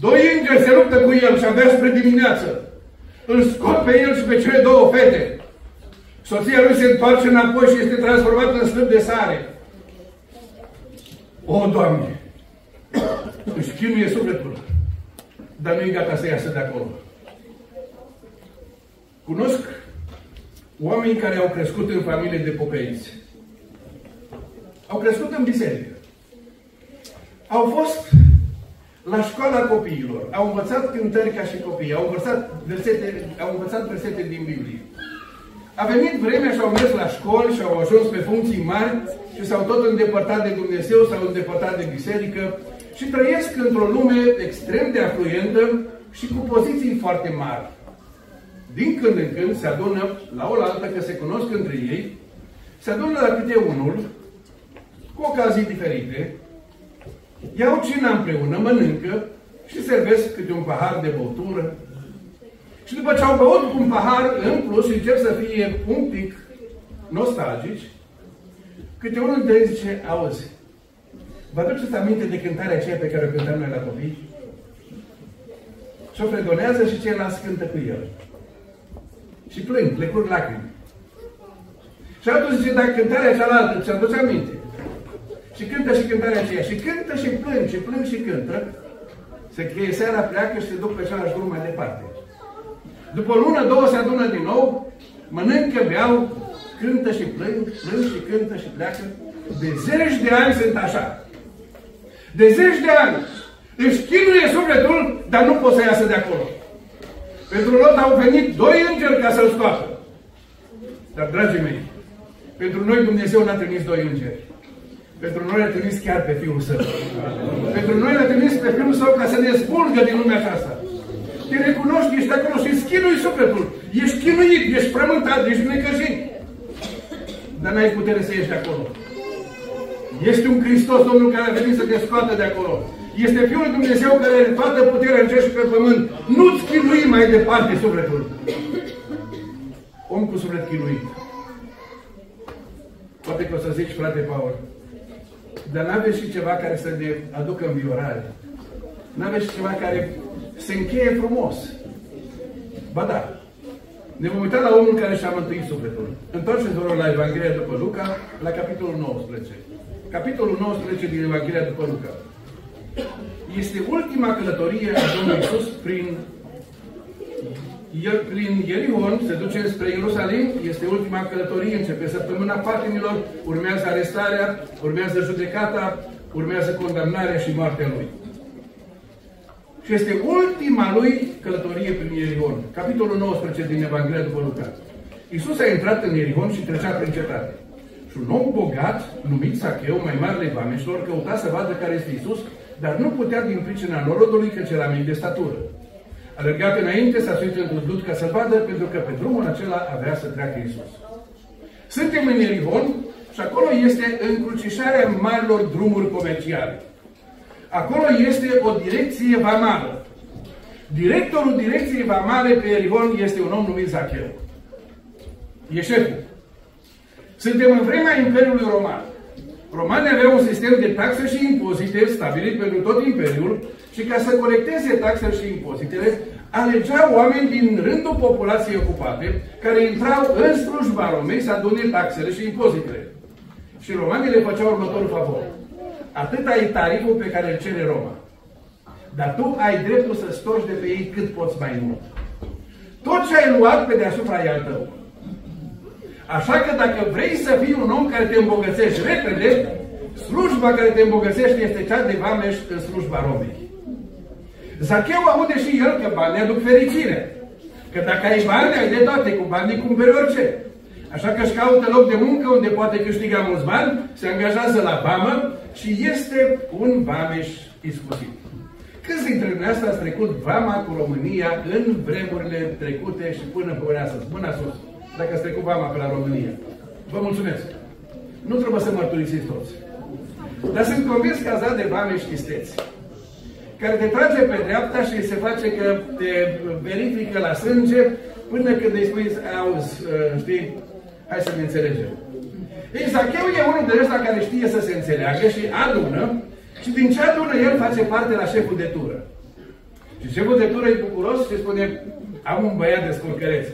Doi îngeri se luptă cu el și abia spre dimineață îl scot pe el și pe cele două fete. Soția lui se întoarce înapoi și este transformată în slăb de sare. O, Doamne! Își chinuie sufletul. Dar nu e gata să iasă de acolo. Cunosc oameni care au crescut în familie de pocăiți. Au crescut în biserică. Au fost la școala copiilor. Au învățat cântări ca și copii, au învățat versete, au învățat versete din Biblie. A venit vremea și au mers la școli și au ajuns pe funcții mari și s-au tot îndepărtat de Dumnezeu, s-au îndepărtat de biserică și trăiesc într-o lume extrem de afluentă și cu poziții foarte mari. Din când în când se adună la o altă, că se cunosc între ei, se adună la câte unul, cu ocazii diferite, iau cina împreună, mănâncă și servesc câte un pahar de băutură. Și după ce au băut un pahar în plus și încep să fie un pic nostalgici, câte unul de ei zice, auzi, vă aduceți aminte de cântarea aceea pe care o cântăm noi la copii? Și o fredonează și ceilalți cântă cu el. Și plâng, le curg lacrimi. Și altul zice, dar cântarea cealaltă, ți aduce aminte? Și cântă și cântarea aceea. Și cântă și plâng, și plâng și cântă. Se cheie seara, pleacă și se duc pe același drum mai departe. După o lună, două se adună din nou, mănâncă, beau, cântă și plâng, plâng și cântă și pleacă. De zeci de ani sunt așa. De zeci de ani își chinuie sufletul, dar nu pot să iasă de acolo. Pentru Lot au venit doi îngeri ca să-l scoată. Dar, dragii mei, pentru noi Dumnezeu n-a trimis doi îngeri. Pentru noi a trimis chiar pe Fiul Său. Pentru noi a trimis pe Fiul Său ca să ne spulgă din lumea aceasta. Te recunoști, ești acolo și îți chinui sufletul. Ești chinuit, ești frământat, ești necăjit. Dar n-ai putere să ieși de acolo. Este un Hristos, Domnul, care a venit să te scoată de acolo. Este Fiul lui Dumnezeu care are toată puterea în cer și pe pământ. Nu-ți chinui mai departe sufletul. Om cu suflet chinuit. Poate că o să zici, frate Paul, dar n-aveți și ceva care să ne aducă înviorare. N-aveți și ceva care se încheie frumos. Ba da. Ne vom uita la omul care și-a mântuit sufletul. Întoarceți vă la Evanghelia după Luca, la capitolul 19. Capitolul 19 din Evanghelia după Luca. Este ultima călătorie a Domnului Iisus prin el, prin Ierihon se duce spre Ierusalim, este ultima călătorie, începe săptămâna patimilor, urmează arestarea, urmează judecata, urmează condamnarea și moartea lui. Și este ultima lui călătorie prin Ierihon. Capitolul 19 din Evanghelia după Luca. Iisus a intrat în Ierihon și trecea prin cetate. Și un om bogat, numit Sacheu, mai mare vameșilor, căuta să vadă care este Iisus, dar nu putea din pricina norodului că era mic de statură. Alergat înainte, s-a suit într-un dud ca să vadă, pentru că pe drumul acela avea să treacă Iisus. Suntem în Ierihon și acolo este încrucișarea marilor drumuri comerciale. Acolo este o direcție vamală. Directorul direcției vamale pe Ierihon este un om numit Zacheu. E șeful. Suntem în vremea Imperiului Roman. Romanii aveau un sistem de taxe și impozite stabilit pentru tot Imperiul și ca să colecteze taxele și impozitele, alegeau oameni din rândul populației ocupate care intrau în slujba Romei să adune taxele și impozitele. Și romanii le făceau următorul favor. Atât ai tariful pe care îl cere Roma. Dar tu ai dreptul să storci de pe ei cât poți mai mult. Tot ce ai luat pe deasupra e al tău. Așa că dacă vrei să fii un om care te îmbogățești repede, slujba care te îmbogățește este cea de vameș în slujba Romei. Zacheu aude și el că banii aduc fericire. Că dacă ai bani, ai de toate, cu banii cumperi orice. Așa că își caută loc de muncă unde poate câștiga mulți bani, se angajează la vamă și este un vameș iscusit. Câți dintre dumneavoastră ați trecut vama cu România în vremurile trecute și până pe astăzi? Mâna sus, dacă ați trecut vama pe la România. Vă mulțumesc. Nu trebuie să mărturisiți toți. Dar sunt convins că ați dat de vame și chisteți care te trage pe dreapta și se face că te verifică la sânge până când îi spui, auzi, uh, știi, hai să ne înțelegem. Ei, Zacheu e unul de ăsta care știe să se înțeleagă și adună și din ce adună el face parte la șeful de tură. Și șeful de tură e bucuros și spune, am un băiat de scurcăreț.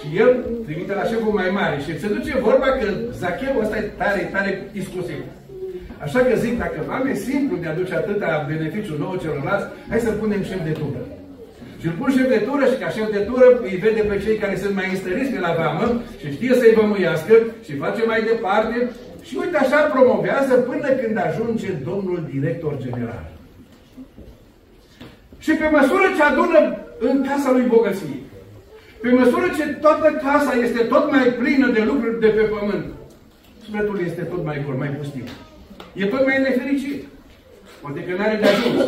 Și el trimite la șeful mai mare și se duce vorba că Zacheu ăsta e tare, tare exclusiv. Așa că zic, dacă vame simplu de aduce atâta beneficiu nouă celorlalți, hai să punem șef de tură. Și îl pun șef de tură și ca șef de tură îi vede pe cei care sunt mai înstăriți pe la vamă și știe să-i vămâiască și face mai departe. Și uite așa promovează până când ajunge domnul director general. Și pe măsură ce adună în casa lui bogăție, pe măsură ce toată casa este tot mai plină de lucruri de pe pământ, sufletul este tot mai gol, mai pustit e tot mai nefericit. Poate că n-are de ajuns.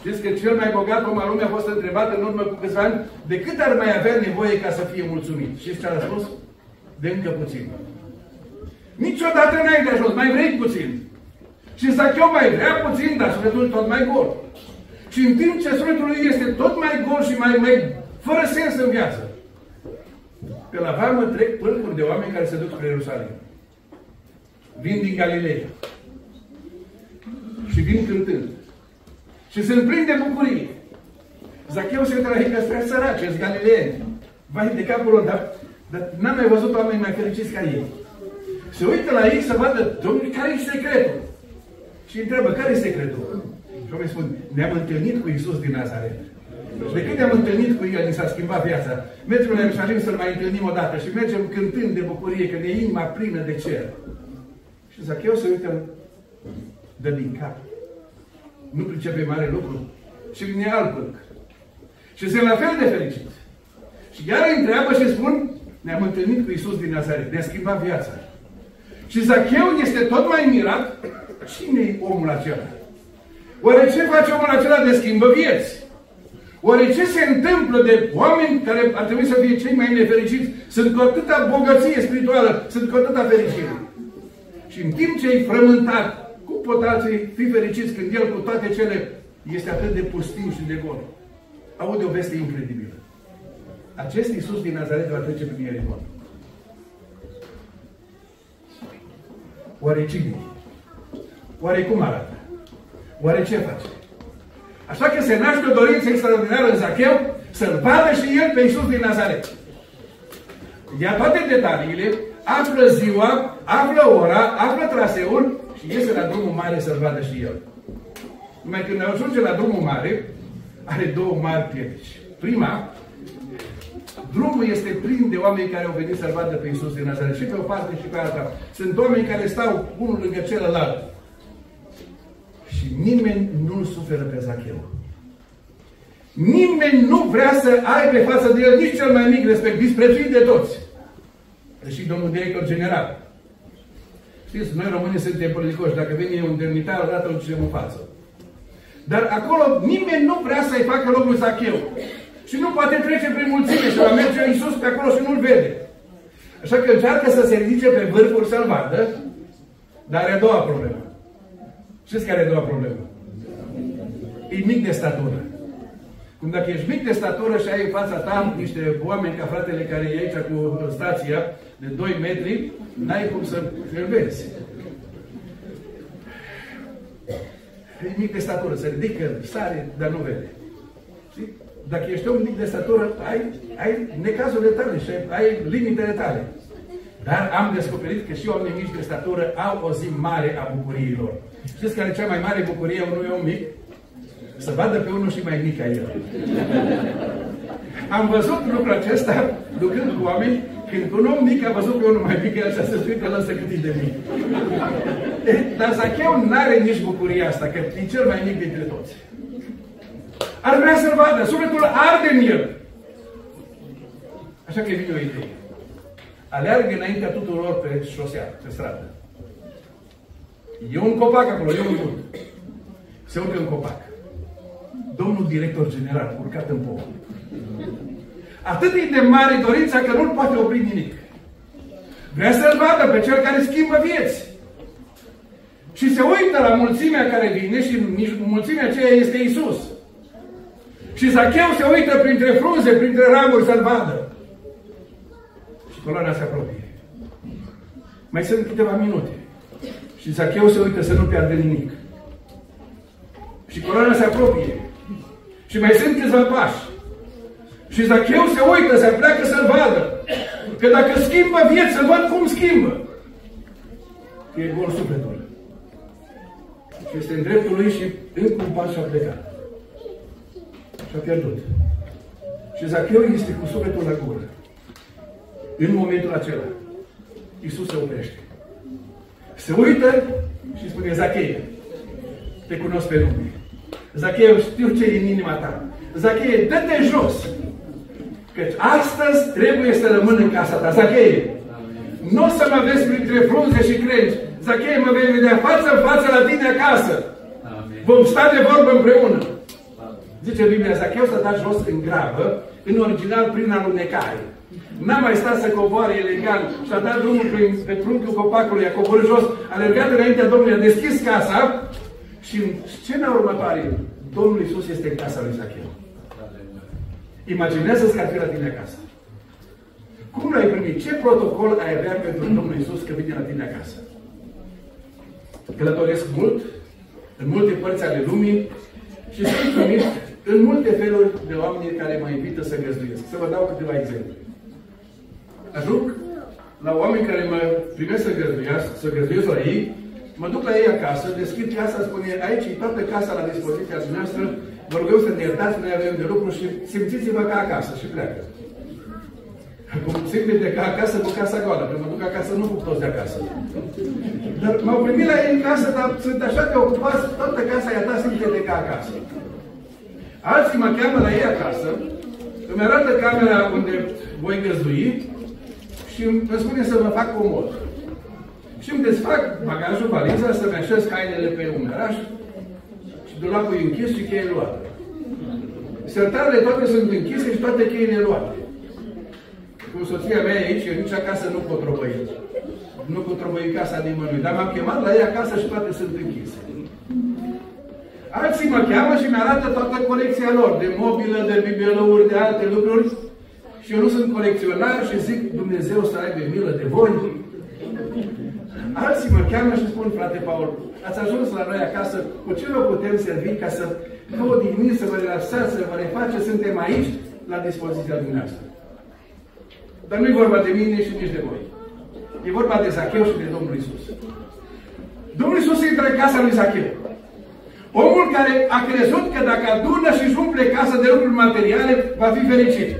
Știți că cel mai bogat om al lumii a fost întrebat în urmă cu câțiva ani de cât ar mai avea nevoie ca să fie mulțumit. Și ce a răspuns? De încă puțin. Niciodată n-ai de ajuns, mai vrei puțin. Și Zacheu mai vrea puțin, dar sufletul tot mai gol. Și în timp ce sufletul lui este tot mai gol și mai, mai fără sens în viață, pe la varmă trec pâlcuri de oameni care se duc spre Ierusalim. Vin din Galileea și vin cântând. Și se de bucurie. Zacheu se uită la ei că sunt săraci, sunt galileeni. Vai de capul lor, dar, dar n-am mai văzut oameni mai fericiți ca ei. Se uită la ei să vadă, domnule, care e secretul? Și întreabă, care e secretul? Și oamenii spun, ne-am întâlnit cu Isus din Nazaret. Și de când ne-am întâlnit cu El, ni s-a schimbat viața. Mergem la Ierusalim să-L mai întâlnim o dată și mergem cântând de bucurie, că ne e inima plină de cer. Și Zacheu se uită, dă din cap. Nu pricepe mare lucru. Și vine alt pânc. Și se la fel de fericit. Și iar îi întreabă și spun, ne-am întâlnit cu Isus din Nazaret, ne-a schimbat viața. Și Zacheu este tot mai mirat, cine e omul acela? Oare ce face omul acela de schimbă vieți? Oare ce se întâmplă de oameni care ar trebui să fie cei mai nefericiți? Sunt cu atâta bogăție spirituală, sunt cu atâta fericire. Și în timp ce e frământat, cum pot alții fi fericiți când el cu toate cele este atât de pustiu și de gol? Aude o veste incredibilă. Acest Iisus din Nazaret va trece prin Ierihon. Oare cine Oare cum arată? Oare ce face? Așa că se naște o dorință extraordinară în Zacheu să-l vadă și el pe Iisus din Nazaret. Ia toate detaliile, află ziua, află ora, află traseul și iese la drumul mare să-l vadă și el. Numai când ajunge la drumul mare, are două mari piedici. Prima, drumul este plin de oameni care au venit să-L vadă pe Iisus din Nazaret, și pe o parte și pe alta. Sunt oameni care stau unul lângă celălalt. Și nimeni nu-l suferă pe Zacheu. Nimeni nu vrea să aibă față de el nici cel mai mic respect, disprețuit de toți. Și domnul director general. Știți, noi românii suntem politicoși. Dacă vine un demnitar, odată îl ducem în față. Dar acolo nimeni nu vrea să-i facă locul Zacheu. Și nu poate trece prin mulțime și va merge Iisus pe acolo și nu-l vede. Așa că încearcă să se ridice pe vârfuri să-l vadă, dar are a doua problemă. Știți care e a doua problemă? E mic de statură. Cum dacă ești mic de statură și ai în fața ta niște oameni ca fratele care e aici cu stația de 2 metri, n-ai cum să îl vezi. E mic de statură, se ridică, sare, dar nu vede. Știi? Dacă ești om mic de statură, ai, ai necazurile tale și ai, ai limitele tale. Dar am descoperit că și oamenii mici de statură au o zi mare a bucuriilor. Știți care e cea mai mare bucurie a unui om mic? Să vadă pe unul și mai mic ca el. Am văzut lucrul acesta ducând cu oameni când un om mic a văzut pe unul mai mic, el și-a să uită, lăsă cât e de mic. Dar Zacheu nu are nici bucuria asta, că e cel mai mic dintre toți. Ar vrea să-l vadă, sufletul arde în el. Așa că vine o idee. Aleargă înaintea tuturor pe șosea, pe stradă. E un copac acolo, e un bun. Se urcă în copac. Domnul director general, urcat în pom. Atât e de mare dorința că nu-l poate opri nimic. Vrea să-l vadă pe cel care schimbă vieți. Și se uită la mulțimea care vine și mulțimea aceea este Isus. Și Zacheu se uită printre frunze, printre ramuri să-l vadă. Și coloana se apropie. Mai sunt câteva minute. Și Zacheu se uită să nu piardă nimic. Și coloana se apropie. Și mai sunt câțiva pași. Și Zacheu se uită, se pleacă să-l vadă. Că dacă schimbă vieți, să văd cum schimbă. E gol sufletul. Și este în dreptul lui și încă un pas și-a plecat. Și-a pierdut. Și Zacheu este cu sufletul la gură. În momentul acela, Iisus se oprește. Se uită și spune, Zacheu, te cunosc pe nume. Zacheu, știu ce e în inima ta. Zacheu, dă-te jos. Căci astăzi trebuie să rămân în casa ta. Zachei, nu o să mă vezi printre frunze și crengi. Zachei, mă vei vedea față în față la tine acasă. Amen. Vom sta de vorbă împreună. Zice Biblia, Zacheu s-a dat jos în grabă, în original prin alunecare. N-a mai stat să coboare elegant și a dat drumul prin, pe trunchiul copacului, a coborât jos, a alergat înaintea Domnului, a deschis casa și în scena următoare, Domnul Iisus este în casa lui Zacheu. Imaginează-ți că ar fi la tine acasă. Cum l-ai primit? Ce protocol ai avea pentru Domnul Iisus că vine la tine acasă? Călătoresc mult, în multe părți ale lumii și sunt primit în multe feluri de oameni care mă invită să găzduiesc. Să vă dau câteva exemple. Ajung la oameni care mă primesc să găzduiesc, să găzduiesc la ei mă duc la ei acasă, deschid casa, spune, aici e toată casa la dispoziția noastră, vă rugăm să ne iertați, noi avem de lucru și simțiți-vă ca acasă și pleacă. Cum simte de ca acasă cu casa goală, când mă duc acasă nu cu toți de acasă. Dar m-au primit la ei în casă, dar sunt așa de ocupați, toată casa e a ta simte de ca acasă. Alții mă cheamă la ei acasă, îmi arată camera unde voi găzdui și îmi spune să mă fac comod. Și îmi desfac bagajul, valiza, să-mi așez hainele pe umeraș și dulapul e închis și cheile luate. Sertarele toate sunt închise și toate cheile luate. Cu soția mea aici, eu nici acasă nu pot robăi. Nu pot robăi casa nimănui. Dar m-am chemat la ea acasă și toate sunt închise. Alții mă cheamă și mi-arată toată colecția lor, de mobilă, de bibelouri, de alte lucruri. Și eu nu sunt colecționar și zic, Dumnezeu să aibă milă de voi. Alții mă cheamă și spun, frate Paul, ați ajuns la noi acasă, cu ce vă putem servi ca să vă odihniți, să vă relaxați, să vă reface, suntem aici, la dispoziția dumneavoastră. Dar nu e vorba de mine și nici de voi. E vorba de Zacheu și de Domnul Isus. Domnul Isus intră în casa lui Zacheu. Omul care a crezut că dacă adună și își umple casa de lucruri materiale, va fi fericit.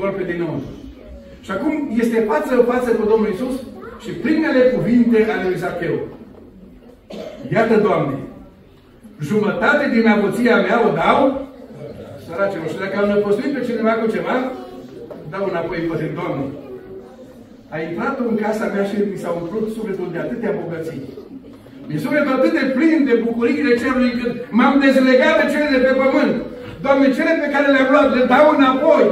Și golpe din nou. Și acum este față în față cu Domnul Isus și primele cuvinte ale lui Zacheu. Iată, Doamne, jumătate din avuția mea o dau săracilor. Și dacă am năpostuit pe cineva cu ceva, dau înapoi în Doamne. A intrat în casa mea și mi s-a umplut sufletul de atâtea bogății. Mi sufletul atât de plin de bucuriile cerului încât m-am dezlegat de cele de pe pământ. Doamne, cele pe care le-am luat, le dau înapoi.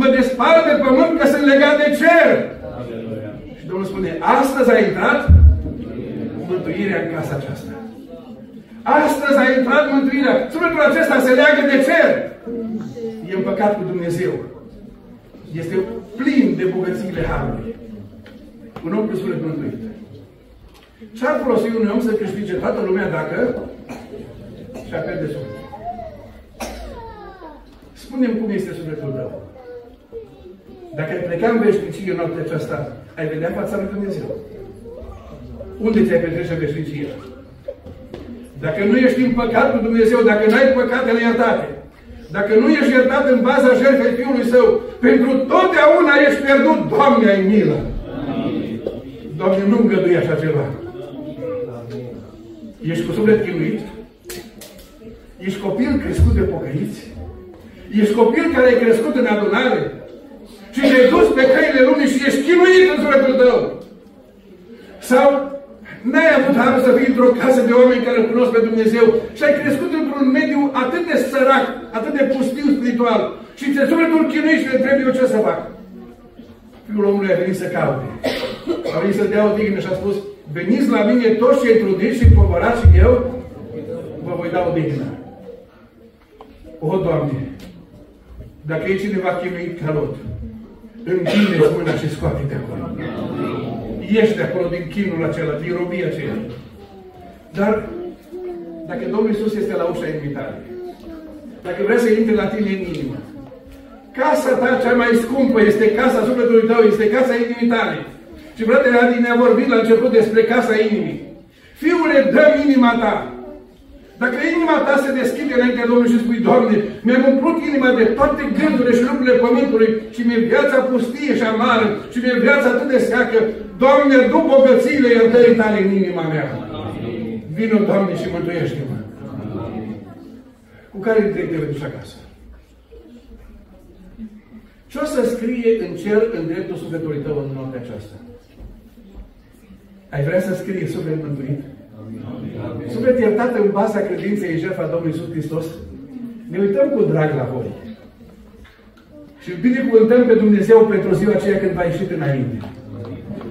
Mă despart de pământ că sunt legat de cer. Aleluia. Și Domnul spune, astăzi a intrat mântuirea în casa aceasta. Astăzi a intrat mântuirea. Sufletul acesta se leagă de cer. E împăcat cu Dumnezeu. Este plin de bogățiile Harului. Un om cu suflet mântuit. Ce-ar folosi un om să câștige toată lumea dacă și-a pierde sufletul? Spune-mi cum este sufletul tău. Dacă ai pleca în veșnicie în noaptea aceasta, ai vedea fața lui Dumnezeu. Unde ți-ai petrece veșnicia? Dacă nu ești în păcat cu Dumnezeu, dacă nu ai păcatele iertate, dacă nu ești iertat în baza jertfei Fiului Său, pentru totdeauna ești pierdut, Doamne, ai milă. Doamne, nu îngădui așa ceva. Ești cu suflet chinuit? Ești copil crescut de pocăiți? Ești copil care ai crescut în adunare? Și te-ai dus pe căile lumii și ești chinuit în sufletul tău? Sau n-ai avut harul să fii într-o casă de oameni care îl cunosc pe Dumnezeu și ai crescut într-un mediu atât de sărac, atât de pustiu spiritual și ți sufletul chinuit și te întrebi eu ce să fac? Fiul omului a venit să caute. A venit să dea o dignă și a spus, veniți la mine toți cei trudiți și povărați și eu vă voi da o dignă. O, Doamne, dacă e cineva chinuit ca lot, închide mâna și scoate-te acolo. Ieși de acolo din chinul acela, din robia aceea. Dar, dacă Domnul Iisus este la ușa invitare, dacă vrea să intre la tine în inimă, casa ta cea mai scumpă este casa sufletului tău, este casa inimii tale. Și fratele Adi ne-a vorbit la început despre casa inimii. Fiule, dă inima ta. Dacă inima ta se deschide înainte Domnului și spui, Doamne, mi-am umplut inima de toate gândurile și lucrurile pământului și mi-e viața pustie și amară și mi-e viața atât de seacă, Doamne, du bogățiile iertării tale în inima mea. Vino, Doamne, și mântuiește-mă. Cu care dintre te duci acasă? Ce o să scrie în cer în dreptul sufletului tău în noaptea aceasta? Ai vrea să scrie suflet mântuit? Suflet iertat în baza credinței în jertfa Domnului Iisus Hristos? Ne uităm cu drag la voi. Și binecuvântăm pe Dumnezeu pentru ziua aceea când va ieșit înainte.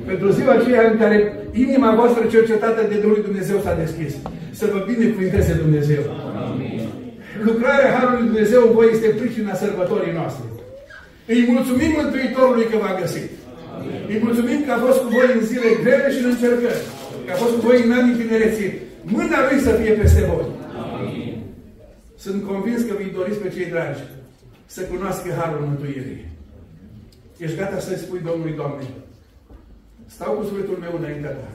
Pentru ziua aceea în care inima voastră cercetată de Domnul Dumnezeu s-a deschis. Să vă binecuvânteze Dumnezeu. Amin. Lucrarea Harului Dumnezeu în voi este pricina sărbătorii noastre. Îi mulțumim Mântuitorului că v-a găsit. Îi mulțumim că a fost cu voi în zile grele și în încercări. Că a fost cu voi în anii tinereții. Mâna Lui să fie peste voi. Amin. Sunt convins că vi doriți pe cei dragi să cunoască Harul Mântuirii. Ești gata să-i spui Domnului, Doamne, stau cu sufletul meu înaintea Ta.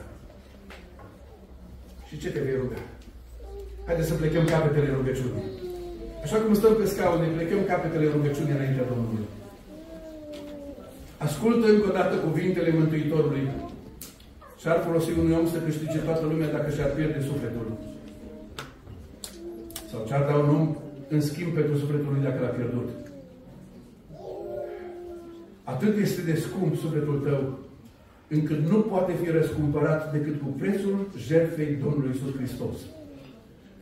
Și ce te vei ruga? Haideți să plecăm capetele rugăciunii. Așa cum stăm pe scaune, plecăm capetele rugăciunii înaintea Domnului. Ascultă încă o dată cuvintele Mântuitorului și ar folosi unui om să câștige toată lumea dacă și-ar pierde sufletul. Sau ce-ar da un om în schimb pentru sufletul lui dacă l-a pierdut. Atât este de scump sufletul tău, încât nu poate fi răscumpărat decât cu prețul jertfei Domnului Isus Hristos.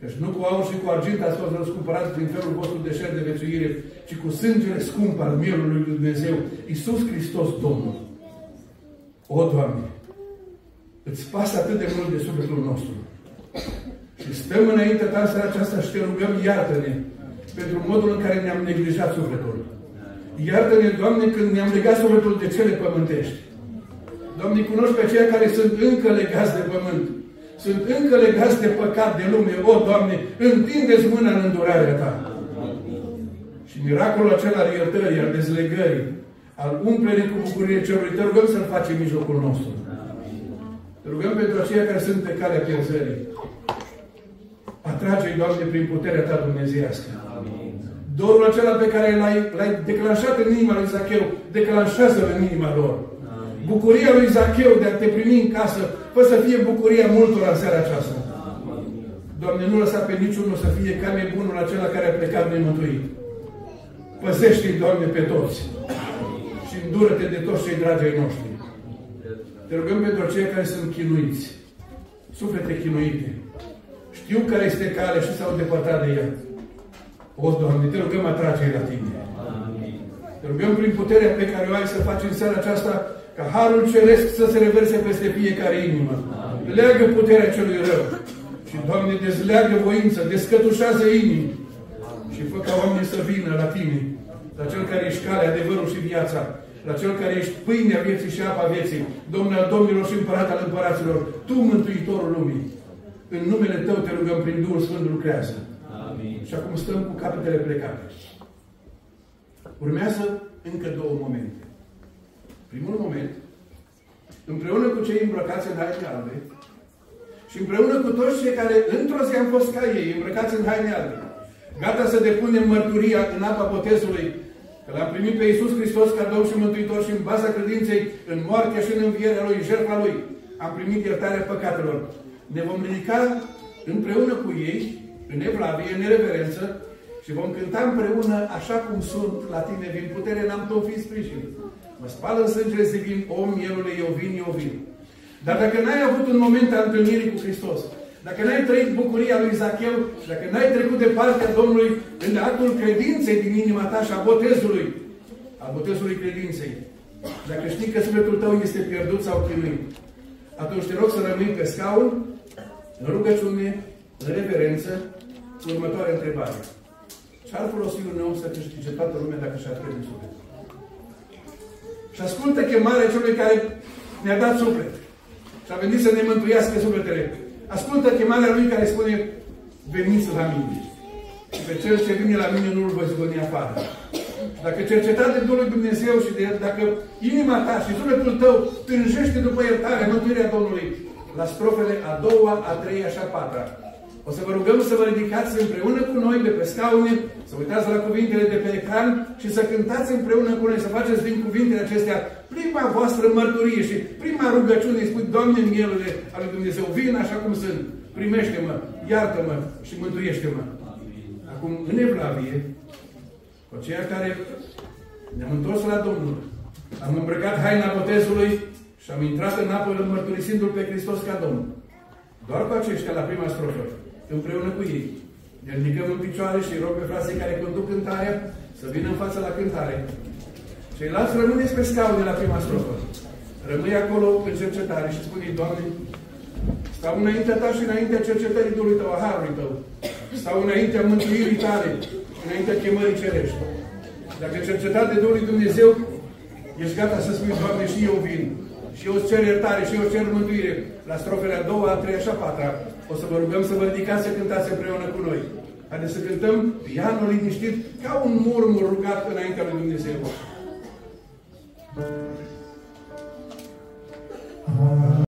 Deci nu cu aur și cu argint ați fost răscumpărați prin felul vostru de șer de vețuire, ci cu sângele scump al mielului lui Dumnezeu, Isus Hristos Domnul. O, Doamne, îți pasă atât de mult de sufletul nostru. Și stăm înainte ta seara aceasta și te rugăm, iartă-ne pentru modul în care ne-am neglijat sufletul. Iartă-ne, Doamne, când ne-am legat sufletul de cele pământești. Doamne, cunoști pe aceia care sunt încă legați de pământ. Sunt încă legați de păcat, de lume. O, Doamne, întindeți mâna în îndurarea Ta. Și miracolul acela al iertării, al dezlegării, al umplerii cu bucurie cerului, te rugăm să-L facem în mijlocul nostru. Te rugăm pentru aceia care sunt pe calea pierzării. Atrage-i, Doamne, prin puterea Ta dumnezeiască. Dorul acela pe care l-ai declanșat în inima lui Zacheu, declanșează-l în inima lor. Bucuria lui Zacheu de a te primi în casă, fă să fie bucuria multor în seara aceasta. Doamne, nu lăsa pe niciunul să fie ca nebunul acela care a plecat nemântuit. Păzește-i, Doamne, pe toți. Și îndură-te de toți cei dragi ai noștri. Te rugăm pentru cei care sunt chinuiți. Suflete chinuite. Știu care este cale și s-au depărtat de ea. O, Doamne, te rugăm atrage la Tine. Te rugăm prin puterea pe care o ai să faci în seara aceasta ca Harul Ceresc să se reverse peste fiecare inimă. Leagă puterea celui rău. Și, Doamne, dezleagă voință, descătușează inimi. Și fă ca oamenii să vină la Tine, la Cel care ești calea, adevărul și viața, la Cel care ești pâinea vieții și apa vieții, Domnul al Domnilor și Împărat al Împăraților, Tu, Mântuitorul lumii. În numele Tău te rugăm prin Duhul Sfânt lucrează. Amin. Și acum stăm cu capetele plecate. Urmează încă două momente. Primul moment, împreună cu cei îmbrăcați în haine albe și împreună cu toți cei care într-o zi am fost ca ei, îmbrăcați în haine albe, gata să depunem mărturia în apa botezului, că l-am primit pe Iisus Hristos ca Domn și Mântuitor și în baza credinței, în moartea și în învierea Lui, în jertfa Lui, am primit iertarea păcatelor. Ne vom ridica împreună cu ei, în evlavie, în reverență, și vom cânta împreună așa cum sunt la tine, din putere n-am tot fi sprijin. Mă spală în sângele vin, o mielule, eu vin, eu vin. Dar dacă n-ai avut un moment al întâlnirii cu Hristos, dacă n-ai trăit bucuria lui Zacheu, dacă n-ai trecut de partea Domnului în actul credinței din inima ta și a botezului, a botezului credinței, dacă știi că sufletul tău este pierdut sau chinuit, atunci te rog să rămâi pe scaun, în rugăciune, în reverență, cu următoarea întrebare. Ce-ar folosi un om să câștige toată lumea dacă și-ar pierde sufletul? Și ascultă chemarea celui care ne-a dat suflet. Și a venit să ne mântuiască sufletele. Ascultă chemarea lui care spune, veniți la mine. Și pe cel ce vine la mine nu-l voi zgoni afară. Și dacă cercetat de Duhul Dumnezeu și de, dacă inima ta și sufletul tău tânjește după iertare, mântuirea Domnului, la strofele a doua, a treia și a patra, o să vă rugăm să vă ridicați împreună cu noi de pe scaune, să uitați la cuvintele de pe ecran și să cântați împreună cu noi, să faceți din cuvintele acestea prima voastră mărturie și prima rugăciune. Spui, Doamne, mielule al lui Dumnezeu, vin așa cum sunt, primește-mă, iartă-mă și mântuiește-mă. Acum, în Evlavie, cu aceia care ne-am întors la Domnul, am îmbrăcat haina botezului și am intrat în apă mărturisindu-L pe Hristos ca Domn. Doar cu aceștia la prima strofă împreună cu ei. Ne ridicăm în picioare și rog pe frații care conduc cântarea să vină în față la cântare. Ceilalți rămâneți pe scaune la prima strofă. Rămâi acolo în cercetare și spune Doamne, stau înaintea Ta și înaintea cercetării Duhului Tău, a Harului Tău. Stau înaintea mântuirii Tale, înaintea chemării cerești. Dacă cercetat de Duhul Dumnezeu, ești gata să spui, Doamne, și eu vin. Și eu îți cer iertare, și eu îți cer mântuire. La strofele a doua, a treia și a patra, o să vă rugăm să vă ridicați să cântați împreună cu noi. Haideți să cântăm pianul liniștit ca un murmur rugat înaintea lui Dumnezeu. Sfântul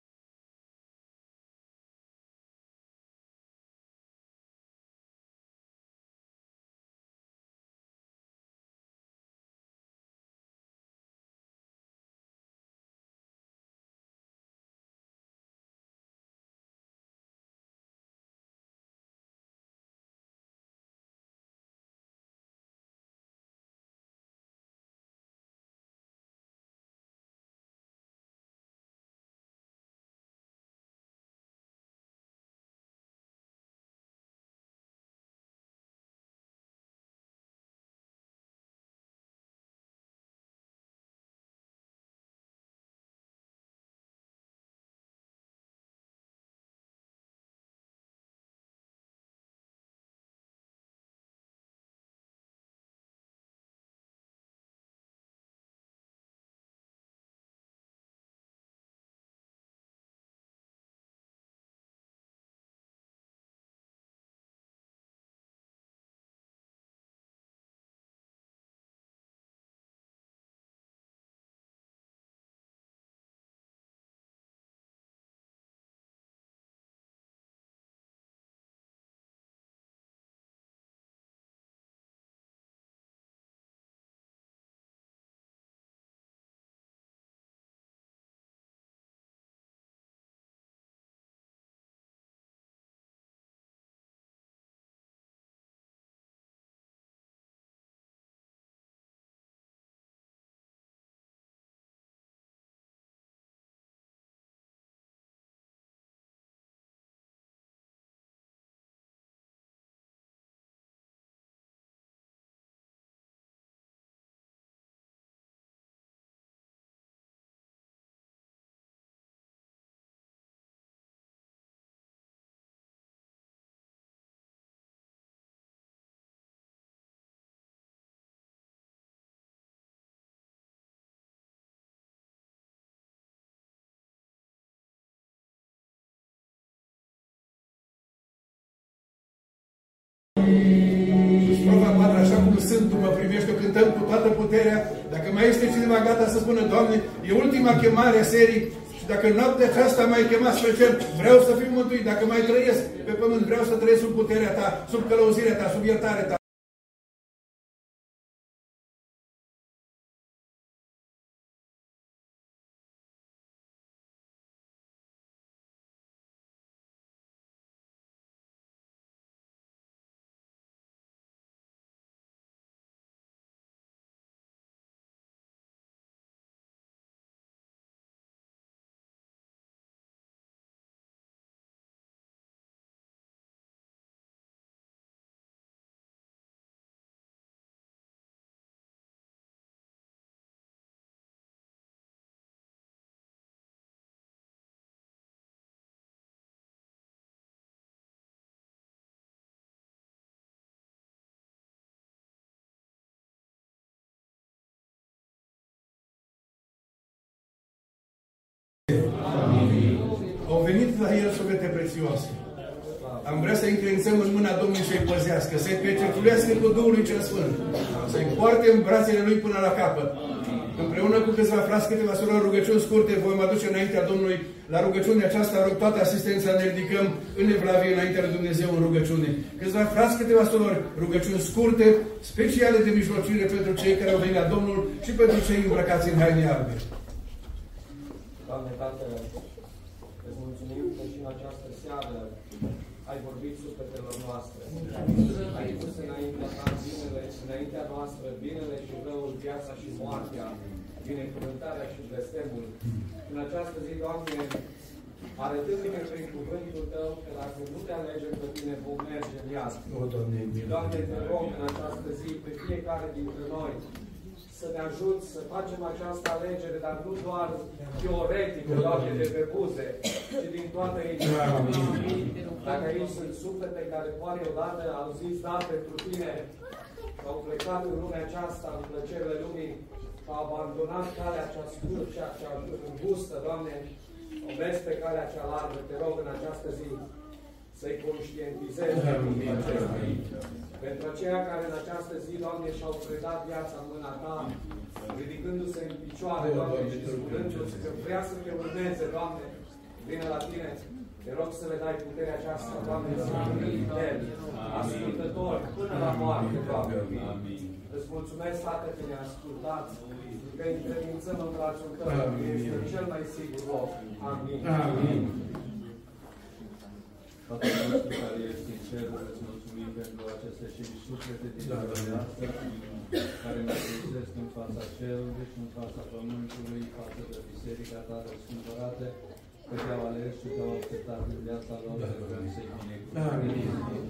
mai este cineva gata să spună, Doamne, e ultima chemare a serii și dacă noaptea aceasta mai chemat spre cer, vreau să fiu mântuit. Dacă mai trăiesc pe pământ, vreau să trăiesc sub puterea Ta, sub călăuzirea Ta, sub iertarea Ta. Suflete prețioase. Am vrea să încredințăm în mâna Domnului să-i păzească, să-i pecertulească cu Duhului cel Sfânt, să-i poarte în brațele Lui până la capăt. Împreună cu câțiva frați, câteva surori, rugăciuni scurte, vom aduce înaintea Domnului la rugăciunea aceasta, rog toată asistența, ne ridicăm în evlavie înaintea lui Dumnezeu în rugăciune. Câțiva frați, câteva surori, rugăciuni scurte, speciale de mijlocire pentru cei care au venit la Domnul și pentru cei îmbrăcați în haine albe. Doamne Tată, îți mulțumim că și în această seară ai vorbit sufletelor noastre. Ai pus înaintea ta binele, înaintea noastră binele și răul, viața și moartea, binecuvântarea și blestemul. În această zi, Doamne, arătându-ne prin cuvântul Tău că dacă nu te alegem pe Tine, vom merge în iad. O, Doamne, Doamne, te rog în această zi pe fiecare dintre noi să ne ajut să facem această alegere, dar nu doar teoretică, Doamne, de pe buze, ci din toată inima. Dacă aici sunt suflete care poate odată au zis da pentru Tine, și au plecat în lumea aceasta, în plăcerile lumii, și au abandonat calea cea scurtă, cea, cea îngustă, Doamne, o mers pe calea cea largă, te rog în această zi să-i conștientizezi pentru aceia care în această zi, Doamne, și-au predat viața în mâna Ta, ridicându-se în picioare, Doamne, și spunându-ți că vrea să Te urmeze, Doamne, vine la Tine, te rog să le dai puterea aceasta, Doamne, să fii fidel, ascultător, până la moarte, Doamne. Îți mulțumesc, Tată, că ne-ai ascultat, că îi credințăm în brațul Tău, că este cel mai sigur loc. Amin. Amin. Tatăl nostru care ești în cer, îți mulțumim pentru aceste și suflete din Da, ziua de da. astăzi, care ne trezesc în fața cerului și în fața pământului, față de biserica ta răscumpărate, că te-au ales și te-au acceptat în viața lor, Da, să da. vrem să-i Amin. binecuvântăm,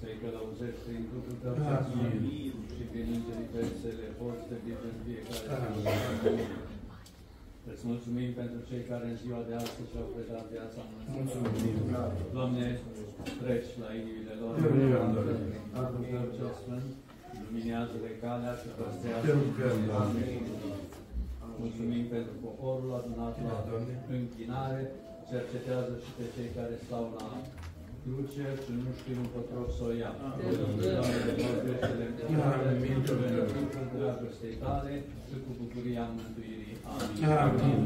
să-i călăuzești prin Duhul tău, Amin. și prin îngerii tăi să le poți de în fiecare zi. Amin. Îți mulțumim pentru cei care în ziua de astăzi și-au predat viața în mâna ta. Mulțumim. Doamne, treci la inimile lor. Te rugăm, Doamne. Duhul Tău cel Sfânt, luminează-le calea și Te păstrează. Rugăm, Doamne. Mulțumim pentru poporul adunat la Da, Doamne. închinare. Cercetează și pe cei care stau la cruce și nu știu încotro să o ia. Doamne, de vorbește-le în Amin. dragostei tale și cu bucuria mântuirii. Amin. Amin.